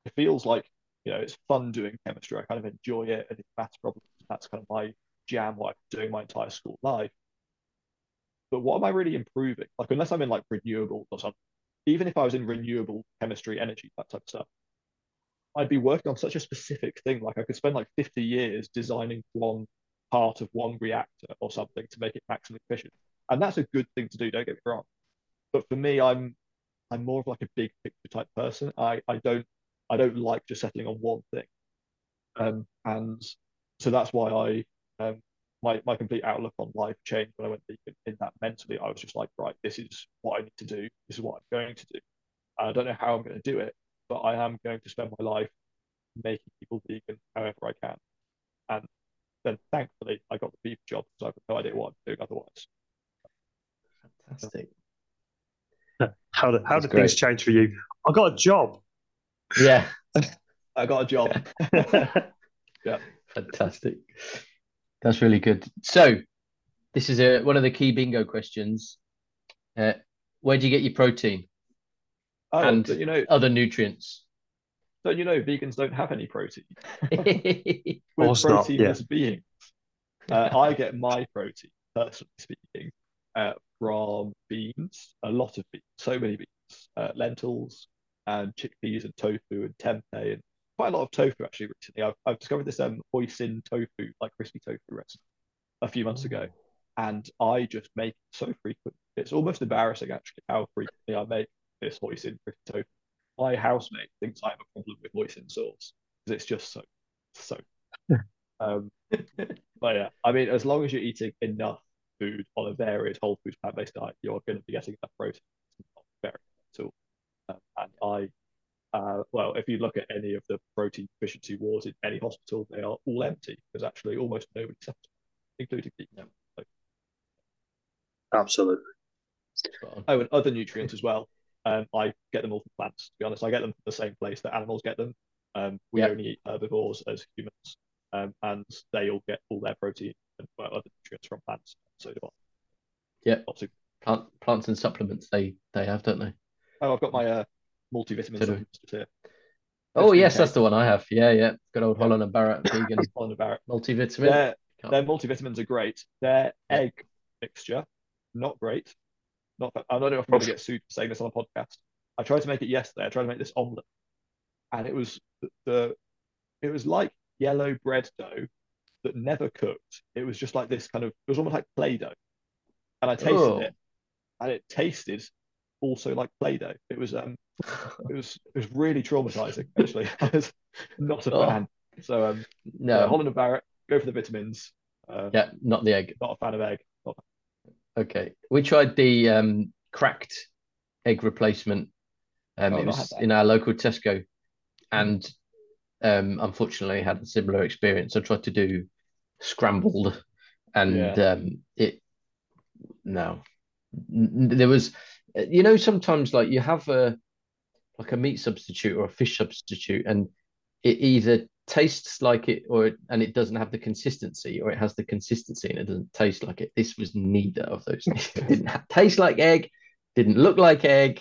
it feels like you know it's fun doing chemistry. I kind of enjoy it, and it's maths problems. That's kind of my jam. What been doing my entire school life. But what am I really improving? Like unless I'm in like renewable or something, even if I was in renewable chemistry, energy, that type of stuff, I'd be working on such a specific thing. Like I could spend like 50 years designing one part of one reactor or something to make it maximally efficient. And that's a good thing to do, don't get me wrong. But for me, I'm I'm more of like a big picture type person. I, I don't I don't like just settling on one thing. Um, and so that's why I um, my my complete outlook on life changed when I went vegan. In that mentally, I was just like, right, this is what I need to do. This is what I'm going to do. I don't know how I'm going to do it, but I am going to spend my life making people vegan however I can. And then thankfully I got the beef job because I've no idea what I'm doing otherwise. Fantastic. [LAUGHS] How did, how did things change for you? I got a job. Yeah. [LAUGHS] I got a job. [LAUGHS] yeah. Fantastic. That's really good. So this is a, one of the key bingo questions. Uh, where do you get your protein? Oh, and you know other nutrients. Don't you know vegans don't have any protein? [LAUGHS] We're proteinless yeah. beings. Uh, I get my protein, personally speaking, uh, from beans, a lot of beans, so many beans, uh, lentils and chickpeas and tofu and tempeh and quite a lot of tofu actually recently. I've, I've discovered this um hoisin tofu, like crispy tofu recipe a few months ago. And I just make it so frequently. It's almost embarrassing actually how frequently I make this hoisin crispy. My housemate thinks I have a problem with hoisin sauce because it's just so so [LAUGHS] um [LAUGHS] but yeah, I mean as long as you're eating enough food on a varied whole food plant-based diet, you're going to be getting enough protein. Very at all. Um, and I uh, well, if you look at any of the protein deficiency wards in any hospital, they are all empty because actually almost nobody suffers, including. So, Absolutely. Oh, and other nutrients as well. Um, I get them all from plants. To be honest, I get them from the same place that animals get them. Um, we yep. only eat herbivores as humans, um, and they all get all their protein and well, other nutrients from plants. So do I. Yeah, Plant, plants and supplements they they have, don't they? Oh, I've got my uh, multivitamin supplements here. Oh yes, that's the one I have. Yeah, yeah. Good old Holland and Barrett vegan [COUGHS] Holland and Barrett multivitamin. Their, their multivitamins are great. Their egg mixture, not great. Not I don't know if I'm going to get sued for saying this on a podcast. I tried to make it yesterday. I tried to make this omelette, and it was the, the it was like yellow bread dough that never cooked. It was just like this kind of it was almost like play dough, and I tasted oh. it, and it tasted also like play dough. It was um [LAUGHS] it was it was really traumatizing. Actually, [LAUGHS] I was not a oh. fan. So um, no, uh, Holland and Barrett go for the vitamins. Um, yeah, not the egg. Not a fan of egg. Okay, we tried the um, cracked egg replacement. Um, oh, it was in our local Tesco, and um, unfortunately had a similar experience. I tried to do scrambled, and yeah. um, it no, there was, you know, sometimes like you have a like a meat substitute or a fish substitute, and it either tastes like it or and it doesn't have the consistency, or it has the consistency and it doesn't taste like it. This was neither of those. [LAUGHS] it didn't taste like egg, didn't look like egg.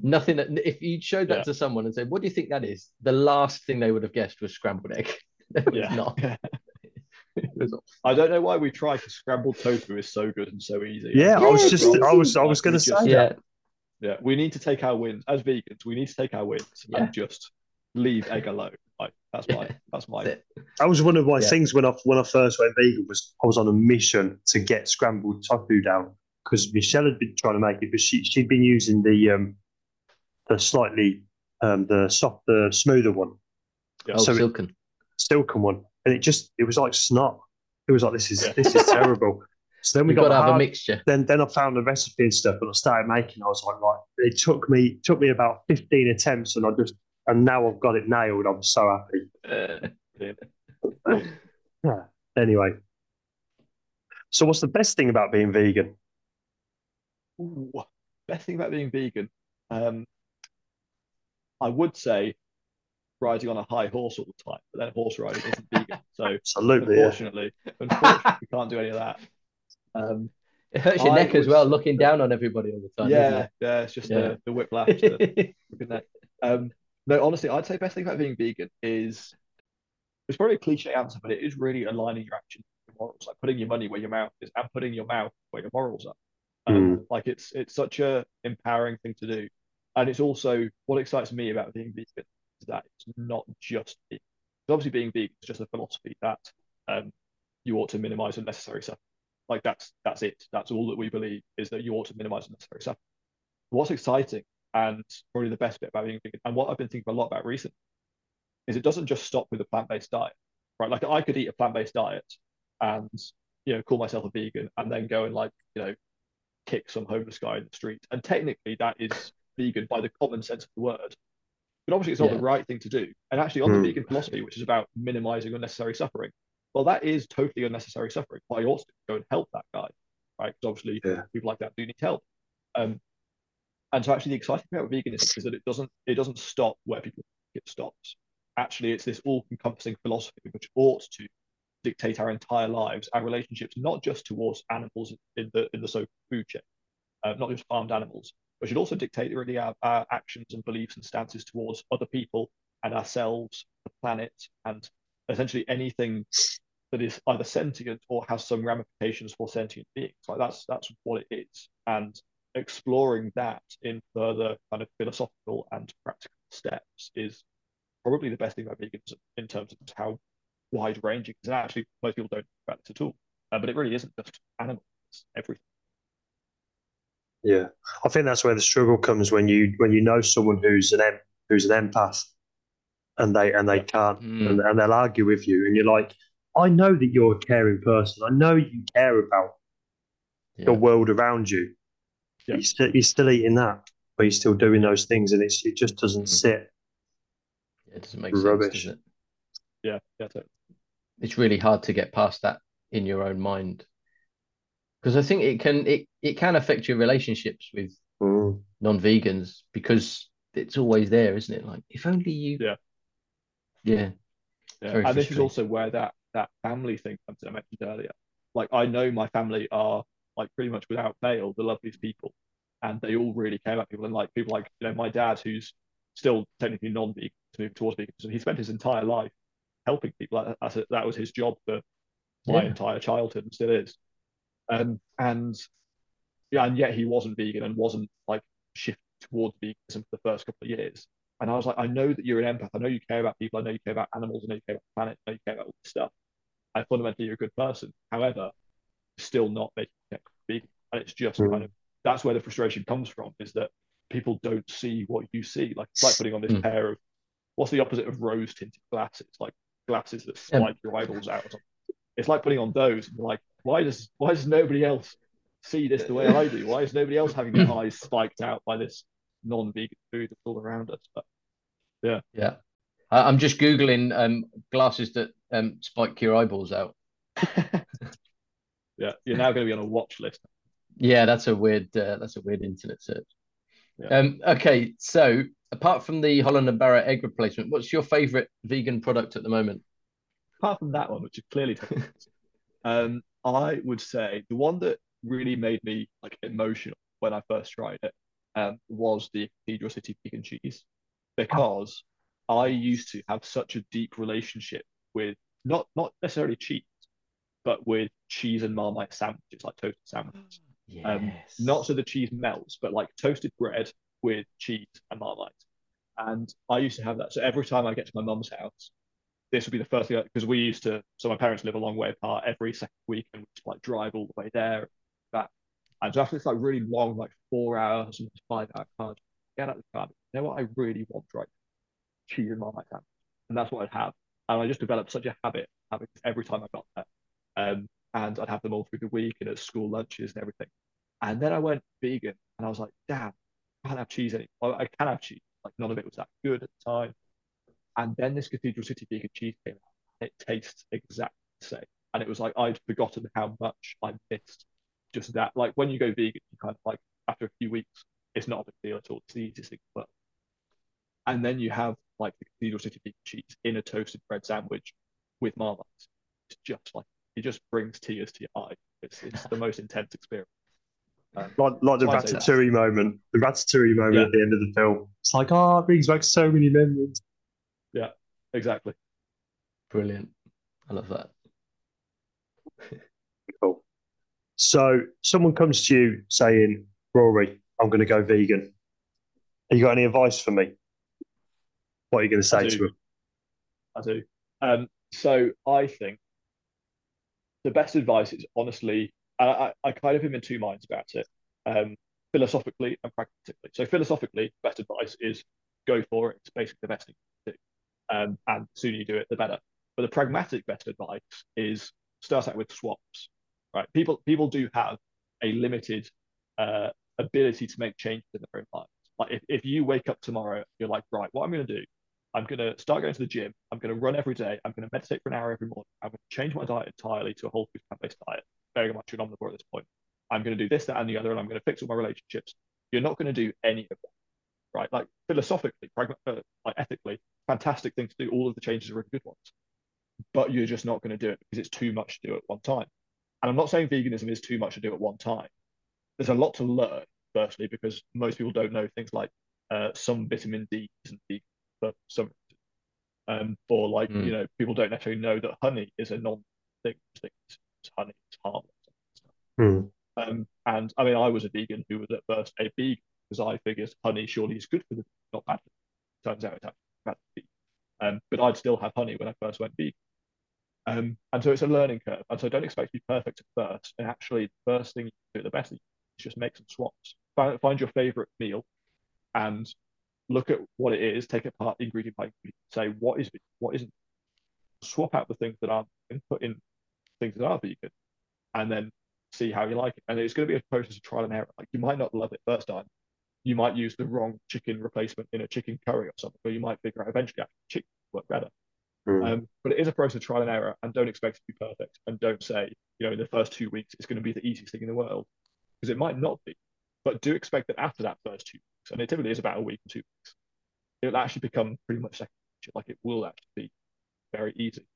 Nothing that if you showed that yeah. to someone and said, "What do you think that is?" The last thing they would have guessed was scrambled egg. [LAUGHS] it was yeah. [LAUGHS] not. I don't know why we try because scrambled tofu is so good and so easy. Yeah, I was just, I was, I was going to say, yeah, yeah, we need to take our wins as vegans. We need to take our wins yeah. and just leave egg alone. Like that's my [LAUGHS] that's my. That was one of my yeah. things when I when I first went vegan was I was on a mission to get scrambled tofu down because Michelle had been trying to make it, but she she'd been using the um the slightly um the soft the smoother one. Yeah. Oh, so silken. It, silken one, and it just it was like snot. It was like this is yeah. this is terrible. [LAUGHS] So then we You've got, got to have a mixture. Then then I found the recipe and stuff, and I started making. I was like, right, it took me took me about fifteen attempts, and I just and now I've got it nailed. I'm so happy. Uh, [LAUGHS] yeah. Anyway, so what's the best thing about being vegan? Ooh, best thing about being vegan, um, I would say riding on a high horse all the time, but then horse riding isn't vegan. [LAUGHS] So Absolutely. Yeah. unfortunately, unfortunately, we can't do any of that. Um, It hurts your I neck as well, looking down on everybody all the time. yeah, yeah, it's just Yeah. the, the whiplash. the- doesn't it? Good neck. [LAUGHS] Um, no, honestly, I'd say best thing about being vegan is it's probably a cliche answer, but it is really aligning your actions with your morals, like putting your money where your mouth is and putting your mouth where your morals are. Um, Like it's it's such a empowering thing to do, and it's also what excites me about being vegan is that it's not just vegan. obviously, being vegan is just a philosophy that um, you ought to minimize unnecessary suffering. Like that's that's it. That's all that we believe is that you ought to minimize unnecessary suffering. What's exciting and probably the best bit about being vegan, and what I've been thinking a lot about recently, is it doesn't just stop with a plant-based diet, right? Like I could eat a plant-based diet and you know call myself a vegan and then go and like you know kick some homeless guy in the street, and technically that is vegan by the common sense of the word. But obviously, it's not Yeah. the right thing to do. And actually, on Hmm. the vegan philosophy, which is about minimizing unnecessary suffering, well, that is totally unnecessary suffering. But I ought to go and help that guy, right? Because obviously, Yeah. people like that do need help. Um, and so actually, the exciting thing about veganism is that it doesn't it doesn't stop where people think it stops. Actually, it's this all-encompassing philosophy which ought to dictate our entire lives, our relationships, not just towards animals in the in the so food chain, uh, not just farmed animals, but should also dictate really our, our actions and beliefs and stances towards other people and ourselves, the planet, and essentially anything that is either sentient or has some ramifications for sentient beings. Like that's that's what it is, and exploring that in further kind of philosophical and practical steps is probably the best thing about veganism in terms of how wide ranging. And actually, most people don't think about this at all. Uh, but it really isn't just animals; it's everything. Yeah, I think that's where the struggle comes when you when you know someone who's an em- who's an empath, and they and they can't, Mm. and, and they'll argue with you, and you're like, I know that you're a caring person. I know you care about the world around you. Yeah. You're still you're still eating that, but you're still doing those things, and it's it just doesn't Mm. sit. It doesn't make sense, Rubbish. does it? Yeah, yeah, totally. It's really hard to get past that in your own mind. Because I think it can it, it can affect your relationships with Mm. non-vegans because it's always there, isn't it? Like if only you Yeah. Yeah. Yeah. And this is also where that that family thing comes in. I mentioned earlier. Like I know my family are like pretty much without fail the loveliest people, and they all really care about people. And like people like you know my dad, who's still technically non-vegan, to move towards veganism. He spent his entire life helping people. That, that's that was his job for my Yeah. entire childhood and still is. Um, and yeah, and yet he wasn't vegan and wasn't like shifted towards veganism for the first couple of years. And I was like, I know that you're an empath. I know you care about people. I know you care about animals. I know you care about the planet. I know you care about all this stuff. I fundamentally, you're a good person. However, still not making it big. And it's just Mm. kind of that's where the frustration comes from is that people don't see what you see. Like it's like putting on this Mm. pair of what's the opposite of rose tinted glasses? Like glasses that Um, spike your eyeballs out. It's like putting on those and you're like, why does why does nobody else see this the way I do? Why is nobody else having their eyes spiked out by this non-vegan food that's all around us? But Yeah. I, I'm just Googling um glasses that um spike your eyeballs out. [LAUGHS] yeah, you're now going to be on a watch list. Yeah, that's a weird uh, that's a weird internet search. Yeah. Um, okay, so apart from the Holland and Barrett egg replacement, what's your favorite vegan product at the moment? apart from that one, which is clearly um, I would say the one that really made me like emotional when I first tried it um, was the Cathedral City vegan cheese because I used to have such a deep relationship with not not necessarily cheese, but with cheese and Marmite sandwiches, like toasted sandwiches. Um, Not so the cheese melts, but like toasted bread with cheese and Marmite. And I used to have that. So every time I get to my mum's house, this would be the first thing because we used to. So my parents live a long way apart. Every second week, and we just like drive all the way there, back. And so after this like really long, like four hours, and five hour car, get out of the car. You know what I really want right now? Cheese and Marmite sandwich, and that's what I'd have. And I just developed such a habit having every time I got there. Um, and I'd have them all through the week and at school lunches and everything. And then I went vegan, and I was like, damn, I can't have cheese anymore. I can have cheese. Like none of it was that good at the time. And then this Cathedral City vegan cheese came out. It tastes exactly the same. And it was like I'd forgotten how much I missed just that. Like when you go vegan, you kind of like after a few weeks, it's not a big deal at all. It's the easiest thing. But and then you have like the Cathedral City beef cheese in a toasted bread sandwich with Marmite. It's just like it just brings tears to your eye. It's it's the most intense experience. Um, Like, like the I'd say that. Ratatouille moment, the Ratatouille moment Yeah. at the end of the film. It's like, oh, it brings back so many memories. Yeah, exactly. Brilliant. I love that. [LAUGHS] Cool. So someone comes to you saying, Rory, I'm going to go vegan. Have you got any advice for me? What are you going to say to do. him? I do. Um, so I think the best advice is honestly, I, I, kind of am in two minds about it, um, philosophically and pragmatically. So philosophically, best advice is go for it. It's basically the best thing to do, um, and the sooner you do it, the better. But the pragmatic best advice is start out with swaps. Right? People people do have a limited uh, ability to make changes in their own lives. Like if, if you wake up tomorrow, you're like, right, what I'm going to do I'm going to start going to the gym. I'm going to run every day. I'm going to meditate for an hour every morning. I'm going to change my diet entirely to a whole food plant-based diet, very much an omnivore at this point. I'm going to do this, that, and the other, and I'm going to fix all my relationships. You're not going to do any of that, right? Like philosophically, pragma- uh, like ethically, fantastic thing to do. All of the changes are really good ones, but you're just not going to do it because it's too much to do at one time. And I'm not saying veganism is too much to do at one time. There's a lot to learn, firstly, because most people don't know things like uh, some vitamin D isn't vegan for some reason. Um, or like, Mm. you know, people don't necessarily know that honey is a non-thing. It's honey, it's harmless. Hmm. Um, and I mean, I was a vegan who was at first a vegan because I figured honey surely is good for the not bad. For Turns out it's actually bad for the Um, but I'd still have honey when I first went vegan. Um, and so it's a learning curve. And so don't expect to be perfect at first. And actually, the first thing you do, the best thing is just make some swaps. Find, find your favorite meal and look at what it is, take it apart ingredient by ingredient, say what is what isn't. Swap out the things that aren't and put in things that are vegan, and then see how you like it. And it's going to be a process of trial and error. Like you might not love it first time. You might use the wrong chicken replacement in a chicken curry or something, or you might figure out eventually actually chicken work better. Hmm. Um, but it is a process of trial and error, and don't expect it to be perfect. And don't say, you know, in the first two weeks it's going to be the easiest thing in the world, because it might not be. But do expect that after that first two weeks, and it typically is about a week or two weeks, it'll actually become pretty much second nature. Like it will actually be very easy.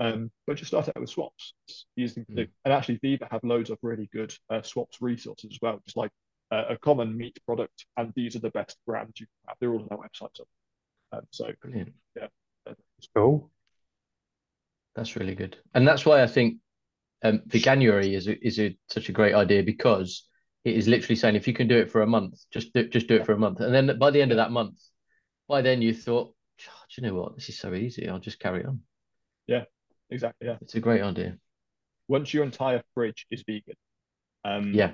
Um, but just start out with swaps. Using the easy thing to do. And actually, Viva have loads of really good uh, swaps resources as well, just like uh, a common meat product, and these are the best brands you can have. They're all on their website. So, um, so Brilliant. uh, Cool. That's really good. And that's why I think um, Veganuary is a, is a, such a great idea because it is literally saying if you can do it for a month, just do, just do it for a month. And then by the end of that month, by then you thought, "God, do you know what? This is so easy. I'll just carry on. Yeah, exactly, yeah. It's a great idea. Once your entire fridge is vegan, um, Yeah.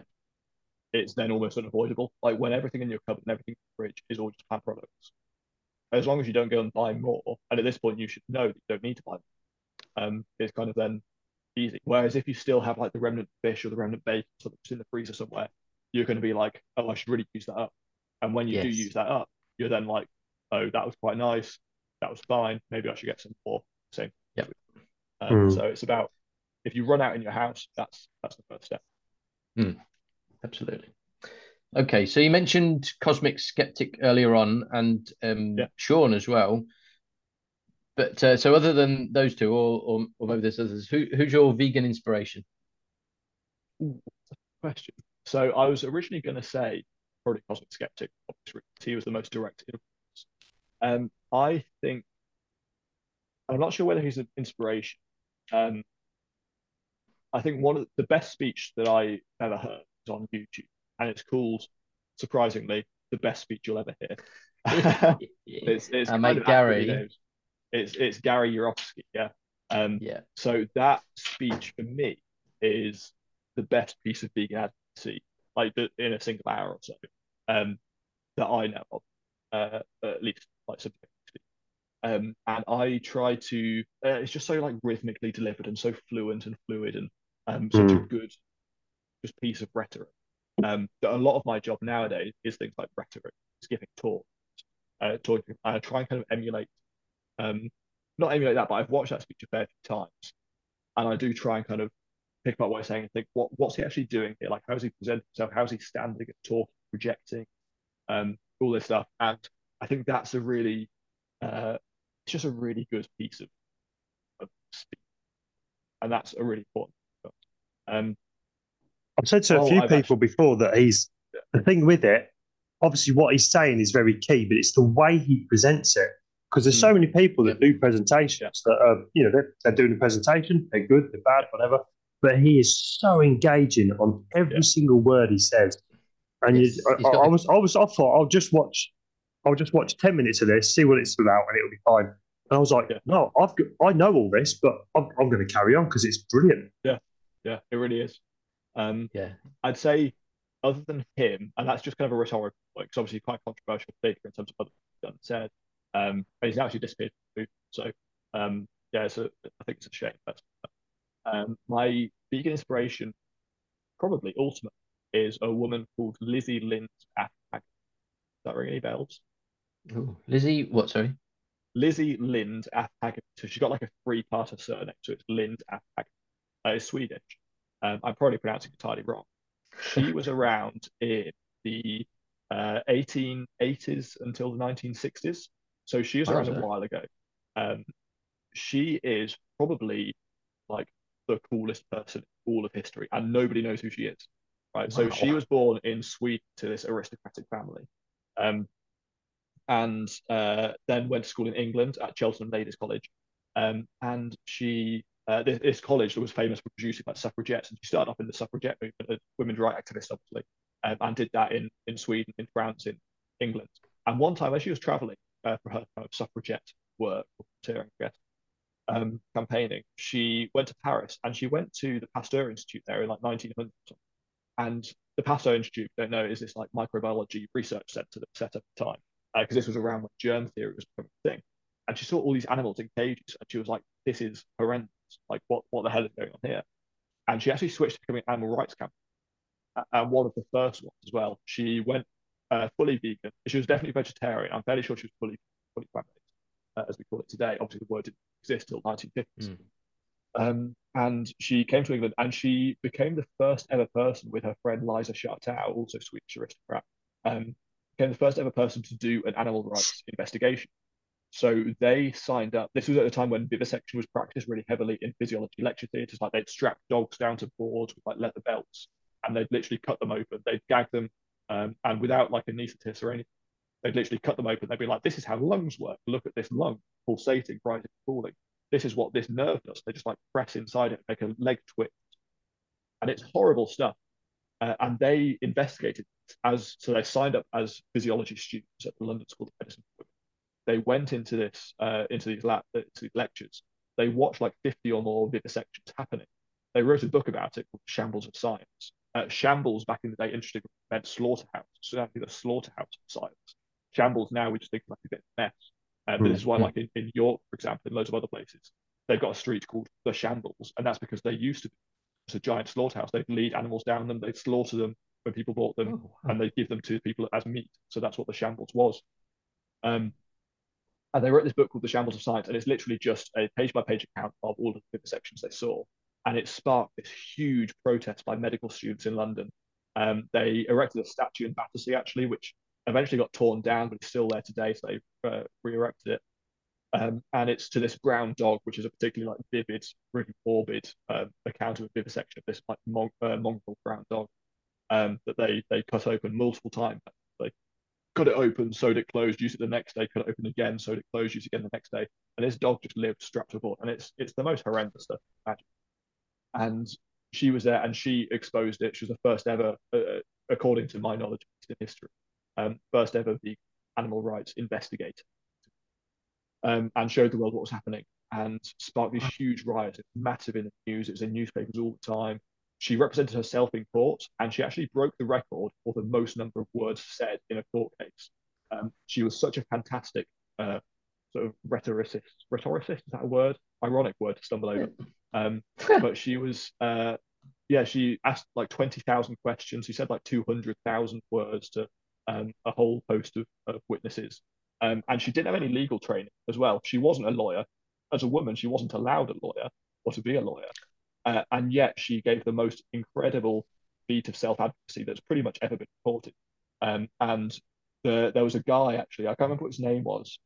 it's then almost unavoidable. Like when everything in your cupboard and everything in the fridge is all just plant products. As long as you don't go and buy more, and at this point you should know that you don't need to buy more, um, it's kind of then easy. Whereas if you still have like the remnant fish or the remnant bacon or in the freezer somewhere, you're going to be like, oh, I should really use that up. And when you do use that up, you're then like, oh, that was quite nice. That was fine. Maybe I should get some more. Same. Yep. Um, Mm. So it's about if you run out in your house, that's that's the first step. Absolutely. Okay, so you mentioned Cosmic Skeptic earlier on and um, Yeah. Sean as well. But uh, so other than those two, or, or, or maybe there's others, who, who's your vegan inspiration? question. So I was originally going to say probably Cosmic Skeptic. Obviously, he was the most direct influence. Um, I think I'm not sure whether he's an inspiration. Um, I think one of the best speech that I ever heard is on YouTube, and it's called, surprisingly, the best speech you'll ever hear. [LAUGHS] it's it's Our kind of Gary. It's it's Gary Yourofsky, yeah. Um, Yeah. so that speech for me is the best piece of vegan advocacy, like the, in a single hour or so, um, that I know of, uh, at least like subjectively. Um, and I try to. Uh, it's just so like rhythmically delivered and so fluent and fluid and um, such a good, just piece of rhetoric. Um, that a lot of my job nowadays is things like rhetoric, is giving talks, uh, talking. I try and kind of emulate, um, not emulate that, but I've watched that speech a fair few times, and I do try and kind of pick up what he's saying and think, what what's he actually doing here? Like, how's he presenting himself? How's he standing and talking, projecting, um, all this stuff? And I think that's a really, uh, it's just a really good piece of, of speech, and that's a really important. Um, I've said to a Oh, few I've people actually- before that he's Yeah. the thing with it. Obviously, what he's saying is very key, but it's the way he presents it. Because there's so many people that do presentations that are, you know, they're, they're doing a presentation, they're good, they're bad, whatever. But he is so engaging on every Yeah. single word he says. And you, It's- I, I was, I was, I thought I'll just watch, I'll just watch ten minutes of this, see what it's about, and it'll be fine. And I was like, Yeah. no, I've, got, I know all this, but I'm, I'm going to carry on because it's brilliant. yeah, yeah, it really is. Um, Yeah. I'd say, other than him, and that's just kind of a rhetorical point, because obviously quite controversial figure in terms of other things done and said. Um, but he's now actually disappeared from the movie. So, um, yeah, so I think it's a shame. But, um, my vegan inspiration, probably ultimate, is a woman called Lizzie Lind Afag. Does that ring any bells? Ooh. Lizzie, what? Sorry. Lizzie Lind Afag. So she's got like a three-part of surname, so it's Lind Afag. Uh, it's Swedish. Um, I'm probably pronouncing it entirely wrong. She [LAUGHS] was around in the uh, 1880s until the 1960s. So she was around a while ago. Um, she is probably like the coolest person in all of history, and nobody knows who she is. Right. So she was born in Sweden to this aristocratic family. Um, and uh, then went to school in England at Cheltenham Ladies College. Um, and she, uh, this, this college was famous for producing like suffragettes, and she started off in the suffragette movement, a women's right activist, obviously, um, and did that in in Sweden, in France, in England. And one time, as she was traveling uh, for her kind of suffragette work, volunteering, I guess, um, campaigning, she went to Paris and she went to the Pasteur Institute there in like 1900. And the Pasteur Institute, don't know, is this like microbiology research center that set up at the time because this was around when germ theory was becoming a thing. And she saw all these animals in cages, and she was like, "This is horrendous! Like, what what the hell is going on here?" And she actually switched to becoming an animal rights campaign. And one of the first ones as well. She went uh, fully vegan. She was definitely vegetarian. I'm fairly sure she was fully fully plant-based, uh, as we call it today. Obviously, the word didn't exist till 1950s. Mm. Um, and she came to England, and she became the first ever person with her friend Liza Schartau, also Swedish aristocrat, um, became the first ever person to do an animal rights investigation. So they signed up. This was at a time when vivisection was practiced really heavily in physiology lecture theatres. Like they'd strap dogs down to boards with like leather belts, and they'd literally cut them open. They'd gag them, um, and without like anaesthetist or anything, they'd literally cut them open. They'd be like, "This is how lungs work. Look at this lung pulsating, rising, falling. This is what this nerve does." They just like press inside it, make a leg twitch, and it's horrible stuff. Uh, and they investigated as so they signed up as physiology students at the London School of Medicine. They went into this uh, into these lab into these lectures. They watched like 50 or more vivisections happening. They wrote a book about it called Shambles of Science. Uh, shambles back in the day, interesting, meant slaughterhouse. So actually the slaughterhouse of science. Shambles now we just think like a bit of a mess. Uh, but this is why, Mm. like in, in York, for example, and loads of other places, they've got a street called the Shambles, and that's because they used to be it's a giant slaughterhouse. They'd lead animals down them, they'd slaughter them when people bought them, Oh, wow. and they'd give them to people as meat. So that's what the shambles was. Um, and they wrote this book called The Shambles of Science, and it's literally just a page by page account of all of the vivisections they saw. And it sparked this huge protest by medical students in London. Um, they erected a statue in Battersea, actually, which eventually got torn down, but it's still there today. So they uh, re erected it. Um, and it's to this brown dog, which is a particularly like vivid, really morbid um, account of a vivisection of this like mon- uh, mongrel brown dog um, that they they cut open multiple times. They cut it open, sewed it closed, used it the next day, cut it open again, sewed it closed, used it again the next day, and this dog just lived strapped to a board, and it's it's the most horrendous stuff. Imagine. And she was there, and she exposed it. She was the first ever, uh, according to my knowledge in history, um, first ever vegan animal rights investigator um, and showed the world what was happening and sparked these huge riots. It's massive in the news. It was in newspapers all the time. She represented herself in court and she actually broke the record for the most number of words said in a court case. Um, she was such a fantastic uh, sort of rhetoricist. Rhetoricist, is that a word? Ironic word to stumble over. [LAUGHS] Um, but she was, uh, yeah, she asked like 20,000 questions. She said like 200,000 words to um, a whole host of, of witnesses. Um, and she didn't have any legal training as well. She wasn't a lawyer. As a woman, she wasn't allowed a lawyer or to be a lawyer. Uh, and yet she gave the most incredible feat of self advocacy that's pretty much ever been reported. Um, and the, there was a guy actually, I can't remember what his name was.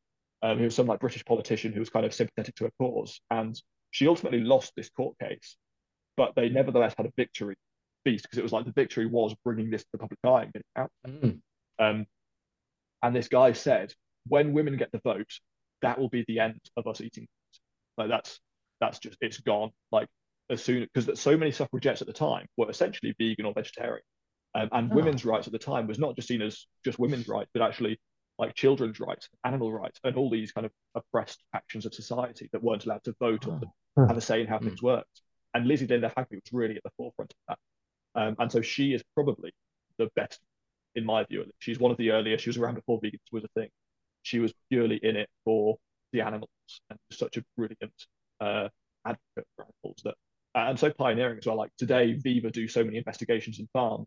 Um, he was some like British politician who was kind of sympathetic to her cause, and she ultimately lost this court case, but they nevertheless had a victory feast because it was like the victory was bringing this to the public eye and getting out. Mm. Um, and this guy said, when women get the vote, that will be the end of us eating. meat. Like that's that's just it's gone. Like as soon because so many suffragettes at the time were essentially vegan or vegetarian, um, and Oh. women's rights at the time was not just seen as just women's rights, but actually like children's rights, animal rights, and all these kind of oppressed factions of society that weren't allowed to vote or to have a say in how Hmm. things worked. And Lizzie Lind af Hageby was really at the forefront of that. Um, and so she is probably the best, in my view. She's one of the earliest. She was around before vegans was a thing. She was purely in it for the animals and such a brilliant uh, advocate for animals that, and so pioneering as well. Like today, Viva do so many investigations in farm,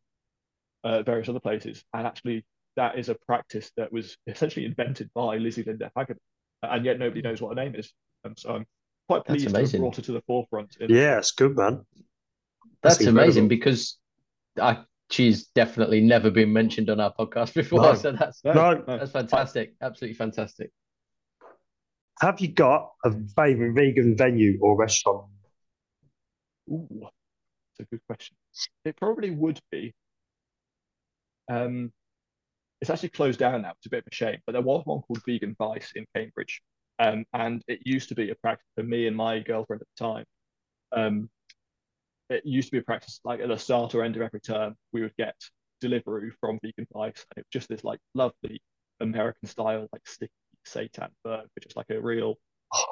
uh, various other places, and actually that is a practice that was essentially invented by Lizzie Lind af Hageby, and yet nobody knows what her name is. And so I'm quite pleased to have brought her to the forefront. In, Yeah, it's good, man. That's, That's amazing because I, she's definitely never been mentioned on our podcast before. No. So that's No, No. no. that's fantastic. Absolutely fantastic. Have you got a favourite vegan venue or restaurant? Ooh, that's a good question. It probably would be. Um, it's actually closed down now. It's a bit of a shame, but there was one called Vegan Vice in Cambridge, um, and it used to be a practice for me and my girlfriend at the time. Um, it used to be a practice like at the start or end of every term, we would get delivery from Vegan Vice, and it was just this like lovely American style like sticky seitan burger, which is like a real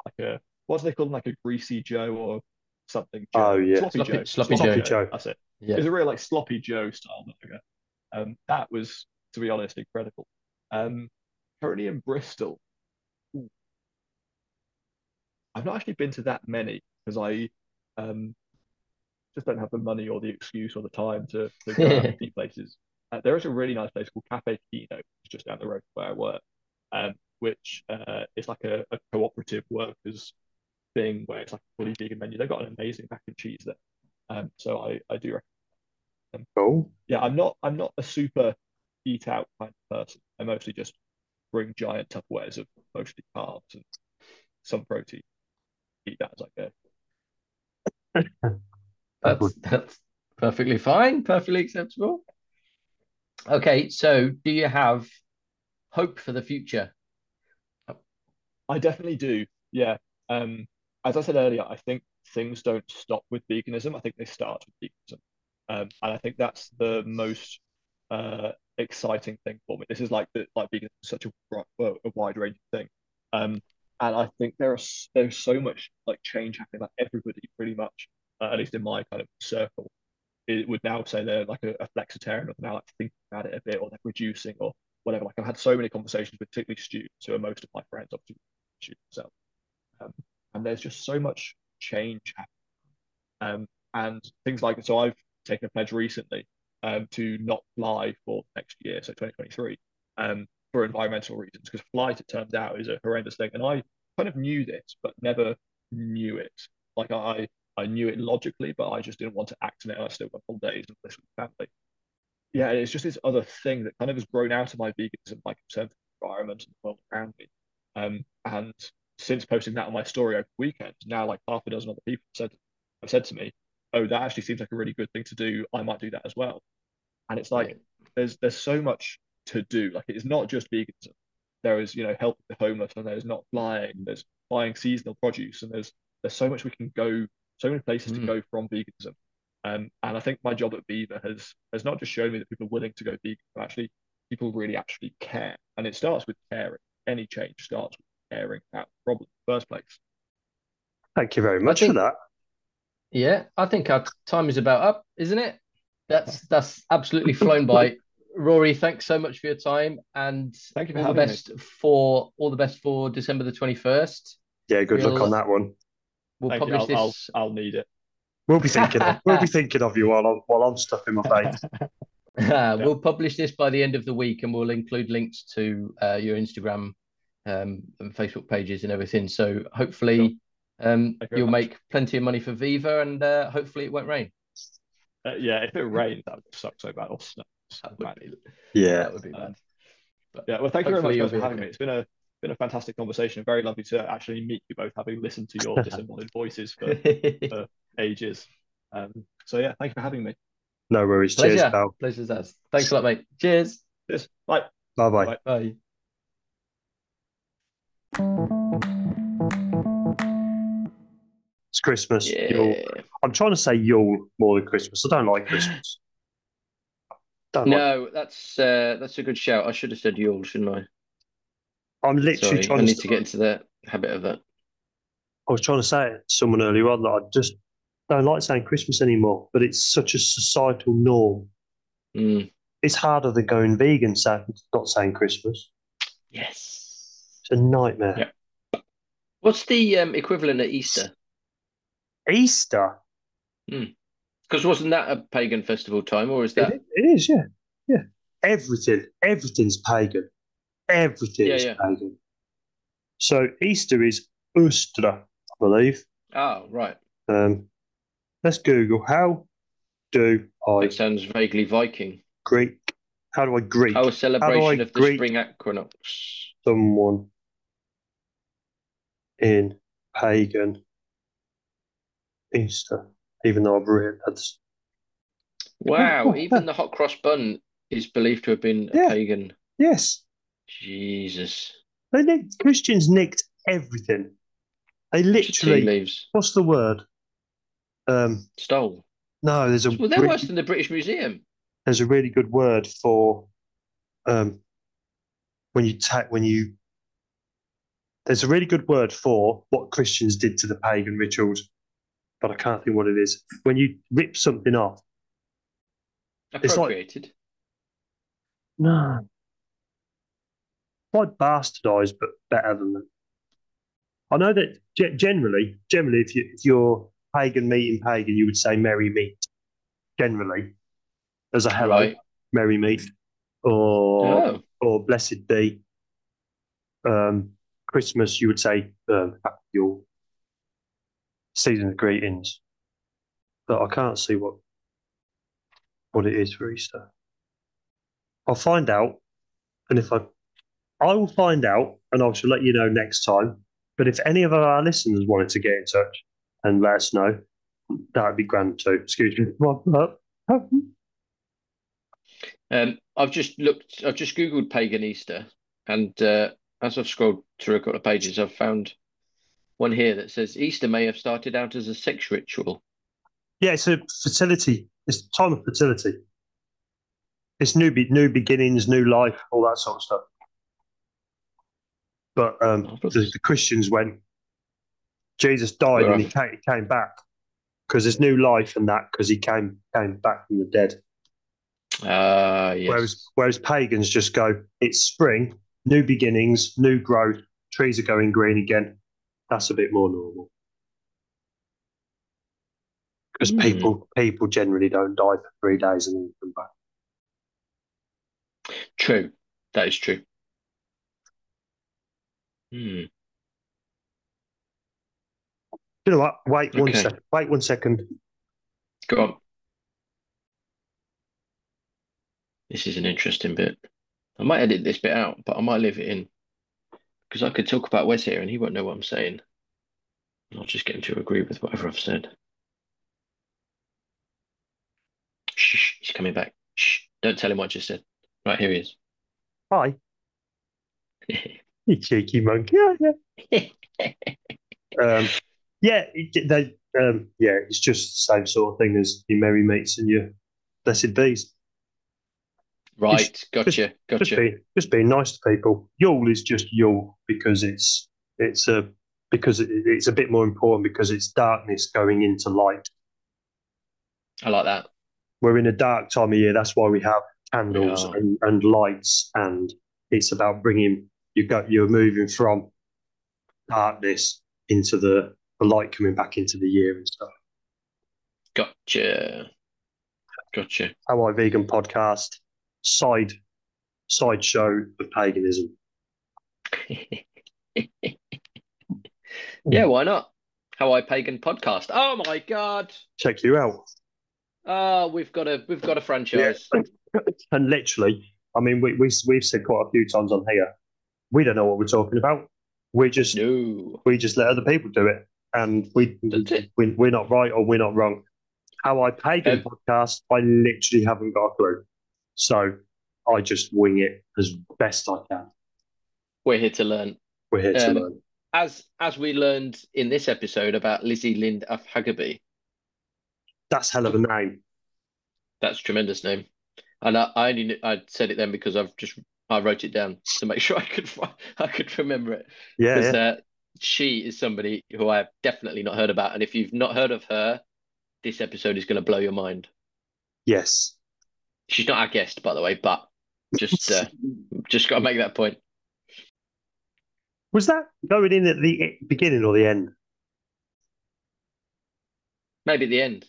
like a what do they call them like a greasy Joe or something? Joe. Oh, yeah. sloppy, Sloppy- Joe. sloppy Joe. Joe. That's it. Yeah. It's a real like sloppy Joe style burger. Um, that was, to be honest, incredible. Um, currently in Bristol, ooh, I've not actually been to that many because I um just don't have the money or the excuse or the time to, to go out and [LAUGHS] see places. Uh, there is a really nice place called Cafe Kino, which is just down the road from where I work, um, which uh, is like a, a cooperative workers thing where it's like a fully vegan menu. They've got an amazing mac and cheese there. Um, so I, I do recommend Cool. yeah, I'm not I'm not a super eat out kind of person. I mostly just bring giant Tupperwares of mostly carbs and some protein. Eat that as I go. [LAUGHS] That's that's perfectly fine, perfectly acceptable. Okay, so do you have hope for the future? I definitely do. Yeah. Um, as I said earlier, I think things don't stop with veganism. I think they start with veganism. Um, and I think that's the most uh, exciting thing for me. This is like the like veganism is such a, a wide range thing. Um, and I think there are there's so much like change happening. Like everybody, pretty much, at least in my kind of circle, it would now say they're like a, a flexitarian, or they're now like thinking about it a bit, or they're reducing, or whatever. Like I've had so many conversations with particularly students who are most of my friends, obviously students themselves. Um, and there's just so much change happening. Um, and things like so I've taken a pledge recently um, to not fly for next year, so 2023, um, for environmental reasons, because flight, it turns out, is a horrendous thing. And I kind of knew this, but never knew it. Like I, I knew it logically, but I just didn't want to act on it. I still went on days and this with family. Yeah, it's just this other thing that kind of has grown out of my veganism, my concern for the environment and the world around me. Um, and since posting that on my story over the weekend, now like half a dozen other people said have said to me, "Oh, that actually seems like a really good thing to do. I might do that as well." And it's like there's there's so much to do. Like it's not just veganism. There is you know helping the homeless, and there's not flying. There's buying seasonal produce, and there's there's so much we can go, so many places to Mm. go from veganism. Um, and I think my job at Viva has has not just shown me that people are willing to go vegan, but actually people really actually care. And it starts with caring. Any change starts with caring about the problem in the first place. Thank you very much think- for that. Yeah, I think our time is about up, isn't it? That's that's absolutely flown by. [LAUGHS] Rory, thanks so much for your time and Thank you for all the having me. best for all the best for December the 21st. Yeah, good luck We'll- on that one. We'll Thank you. publish I'll, I'll, this. I'll need it. We'll be thinking of we'll be [LAUGHS] thinking of you while I'm while I'm stuffing my face. [LAUGHS] we'll publish this by the end of the week and we'll include links to uh, your Instagram um, and Facebook pages and everything. So hopefully um, you you'll much. make plenty of money for Viva and uh, hopefully it won't rain. Uh, yeah, if it rains, that would suck so bad. Or snow. That would be, Yeah. that would be bad. But yeah, well, thank you very much guys, for having okay. me. It's been a been a fantastic conversation. Very lovely to actually meet you both, having listened to your [LAUGHS] disembodied voices [LAUGHS] for ages. Um, so yeah, thank you for having me. No worries. Cheers, pal. Pleasure's ours. Thanks a lot, mate. Cheers. Cheers. Bye. Bye bye. Bye. Bye. It's Christmas. Yule. Yeah. I'm trying to say Yule more than Christmas. I don't like Christmas. Don't like- No, that's uh, that's a good shout. I should have said Yule, shouldn't I? I'm literally Sorry, I trying need to. to get into the habit of that. I was trying to say it to someone earlier on that I just don't like saying Christmas anymore, but it's such a societal norm. Mm. It's harder than going vegan, saying, not saying Christmas. Yes. It's a nightmare. Yeah. What's the um, equivalent of Easter? Easter. Because wasn't that a pagan festival time, or is that? It, it is, yeah. Yeah. Everything, everything's pagan. Everything Yeah, is yeah. pagan. So Easter is Eostre, I believe. Oh, right. Um, let's Google how do I It sounds vaguely Viking. Greek? How do I Greek Oh, a celebration of the Greek- spring equinox. someone in pagan Easter? Even though I've read that's Wow, [LAUGHS] even the hot cross bun is believed to have been Yeah. a pagan. yes, Jesus. they nicked, Christians nicked everything. They literally. leaves. What's the word? Um, Stole. no, there's a Well, they're re- worse than the British Museum. there's a really good word for um when you take when you there's a really good word for what Christians did to the pagan rituals, but I can't think what it is. When you rip something off, It's like- Appropriated. no, quite bastardized, but better than that. I know that ge- generally, generally, if you if you're pagan meeting pagan, you would say merry meet. Generally, as a hello, Right. merry meet, or Oh, or blessed be. Um, Christmas, you would say um, Yule, season of greetings. But I can't see what what it is for Easter. I'll find out, and if I, I will find out, and I shall let you know next time. But if any of our listeners wanted to get in touch and let us know, that would be grand too. Excuse me. Um, I've just looked, I've just Googled pagan Easter, and uh, as I've scrolled through a couple of pages, I've found one here that says Easter may have started out as a sex ritual. Yeah, it's a fertility. It's time of fertility. It's new, be- new beginnings, new life, all that sort of stuff. But um, Oh, the, the Christians went. Jesus died and he came, he came back because there's new life and that because he came came back from the dead. Ah, yes. Whereas whereas pagans just go, it's spring, new beginnings, new growth, trees are going green again. That's a bit more normal. Because Hmm. people people generally don't die for three days and then come back. True. That is true. Hmm. You know what? Wait one Okay. second. Wait one second. Go on. This is an interesting bit. I might edit this bit out, but I might leave it in because I could talk about Wes here and he won't know what I'm saying. I'll just get him to agree with whatever I've said. Shh, he's coming back. Shh, don't tell him what I just said. Right, here he is. Hi, [LAUGHS] [LAUGHS] you cheeky monkey. Yeah, yeah. [LAUGHS] um, yeah, they, um, yeah, it's just the same sort of thing as your merry mates and your blessed bees. Right, gotcha, Just gotcha. being, just being nice to people. Yule is just Yule because it's it's a because it, it's a bit more important because it's darkness going into light. I like that. We're in a dark time of year. That's why we have candles Yeah. and, and lights, and it's about bringing you got you're moving from darkness into the, the light coming back into the year and stuff. Gotcha. Gotcha. How I Vegan podcast side sideshow of paganism. [LAUGHS] Yeah, why not? How I Pagan podcast. Oh my God. Check you out. Oh, we've got a we've got a franchise. [LAUGHS] And literally, I mean, we, we we've said quite a few times on here, we don't know what we're talking about. We just No. we just let other people do it, and we, it. we we're not right or we're not wrong. How I pagan Um, the podcast, I literally haven't got a clue, so I just wing it as best I can. We're here to learn. We're here to Um, learn. As as we learned in this episode about Lizzie Lind af Hageby, That's hell of a name. that's a tremendous name. And I, I only knew, I said it then because I've just I wrote it down to make [LAUGHS] sure I could I could remember it. Yeah, yeah. uh, she is somebody who I have definitely not heard about. And if you've not heard of her, this episode is going to blow your mind. yes. She's not our guest, by the way, but just uh, [LAUGHS] just got to make that point. Was that going in at the beginning or the end? Maybe at the end.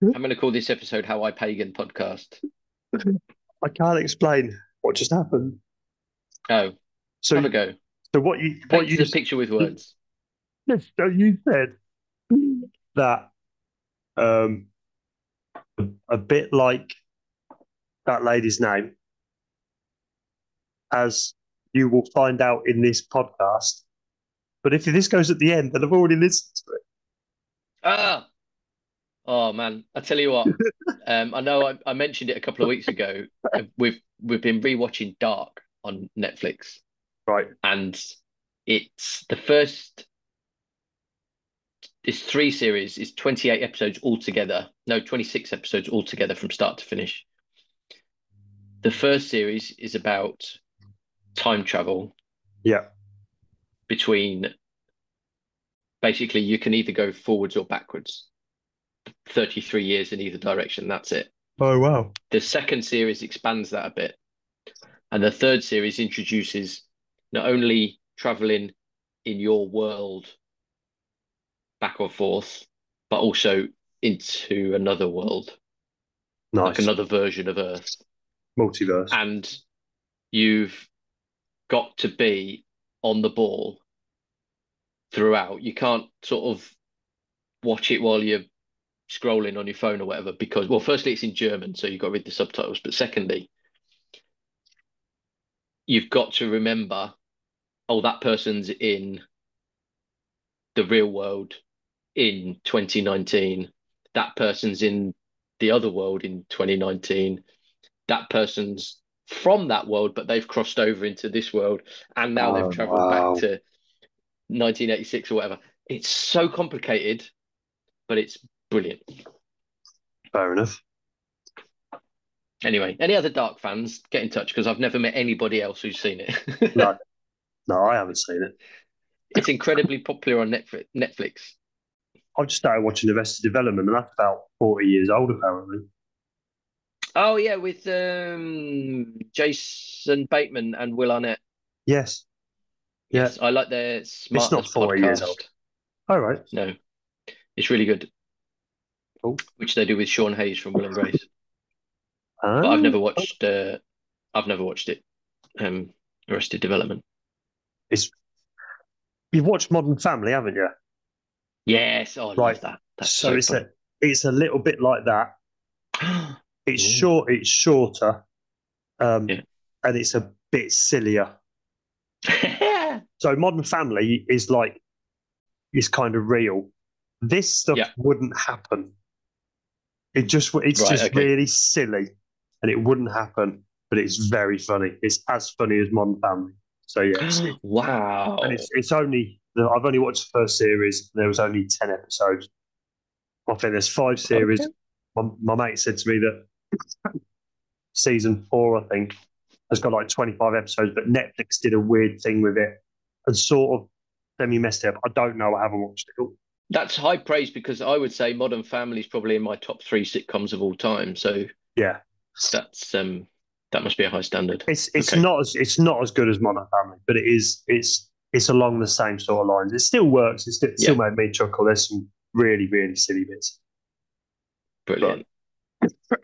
Hmm? I'm going to call this episode "How I Pagan" podcast. [LAUGHS] I can't explain what just happened. Oh, So, have a go. so what you what you the picture with words. Yes, so you said that um, a, bit like that lady's name, as you will find out in this podcast. But if this goes at the end, then I've already listened to it. Ah, oh man, I tell you what. [LAUGHS] Um, I know I, I mentioned it a couple of weeks ago. Uh, We've been rewatching Dark on Netflix, Right. and it's the first. this three series. is 28 episodes altogether. No, 26 episodes altogether from start to finish. The first series is about time travel Yeah. between basically you can either go forwards or backwards 33 years in either direction that's it Oh wow. the second series expands that a bit and the third series introduces not only traveling in your world back or forth but also into another world Nice. like another version of earth Multiverse. and you've got to be on the ball throughout. You can't sort of watch it while you're scrolling on your phone or whatever because, well, firstly, it's in German, so you've got to read the subtitles. But secondly, you've got to remember, oh, that person's in the real world in 2019. That person's in the other world in 2019. That person's from that world, but they've crossed over into this world and now Oh, they've traveled wow. back to 1986 or whatever. It's so complicated, but it's brilliant. Fair enough. Anyway, any other Dark fans, get in touch because I've never met anybody else who's seen it. [LAUGHS] No. No, I haven't seen it. It's incredibly popular on Netflix. Netflix. I've just started watching the rest Arrested Development, and that's about 40 years old, apparently. Oh yeah, with um, Jason Bateman and Will Arnett. Yes. Yeah. Yes, I like their SmartLess not 40 years old. All right. No, it's really good. Cool. Which they do with Sean Hayes from Will and Grace. Ah, [LAUGHS] But I've never watched. Uh, I've never watched it. Um, Arrested Development. You've watched Modern Family, haven't you? Yes, oh, I Right. love that. So so it's fun. a it's a little bit like that. [GASPS] It's Ooh. short. It's shorter, um, Yeah. and it's a bit sillier. [LAUGHS] So Modern Family is like is kind of real. This stuff Yeah. wouldn't happen. It just it's Right, just okay. really silly, and it wouldn't happen. But it's very funny. It's as funny as Modern Family. So yeah, [GASPS] it's, wow. and it's it's only I've only watched the first series. There was only ten episodes. I think there's five series. Okay. My, my mate said to me that season four, I think, has got like 25 episodes, but Netflix did a weird thing with it and sort of semi messed it up. I don't know. I haven't watched it all. That's high praise because I would say Modern Family is probably in my top three sitcoms of all time. So Yeah, that's um that must be a high standard. it's it's Okay. not as it's not as good as Modern Family, but it is it's it's along the same sort of lines. It still works. It still, still made me chuckle. There's some really really silly bits. Brilliant.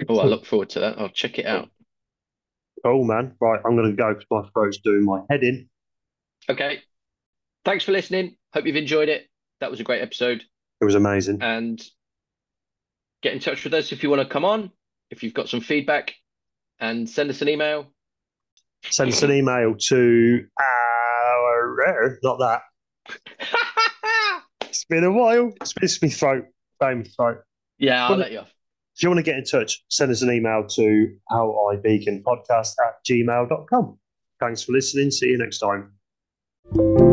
Oh, I look forward to that. I'll check it out. Oh man, right, I'm gonna go because my throat's doing my head in. Okay. Thanks for listening. Hope you've enjoyed it. That was a great episode. It was amazing. And get in touch with us if you want to come on, if you've got some feedback. and send us an email. Send us an email to our not that. [LAUGHS] It's been a while. It's been my throat. Bang throat. yeah, I'll Well, let you off. If you want to get in touch, send us an email to howIveganpodcast at gmail.com. Thanks for listening. See you next time.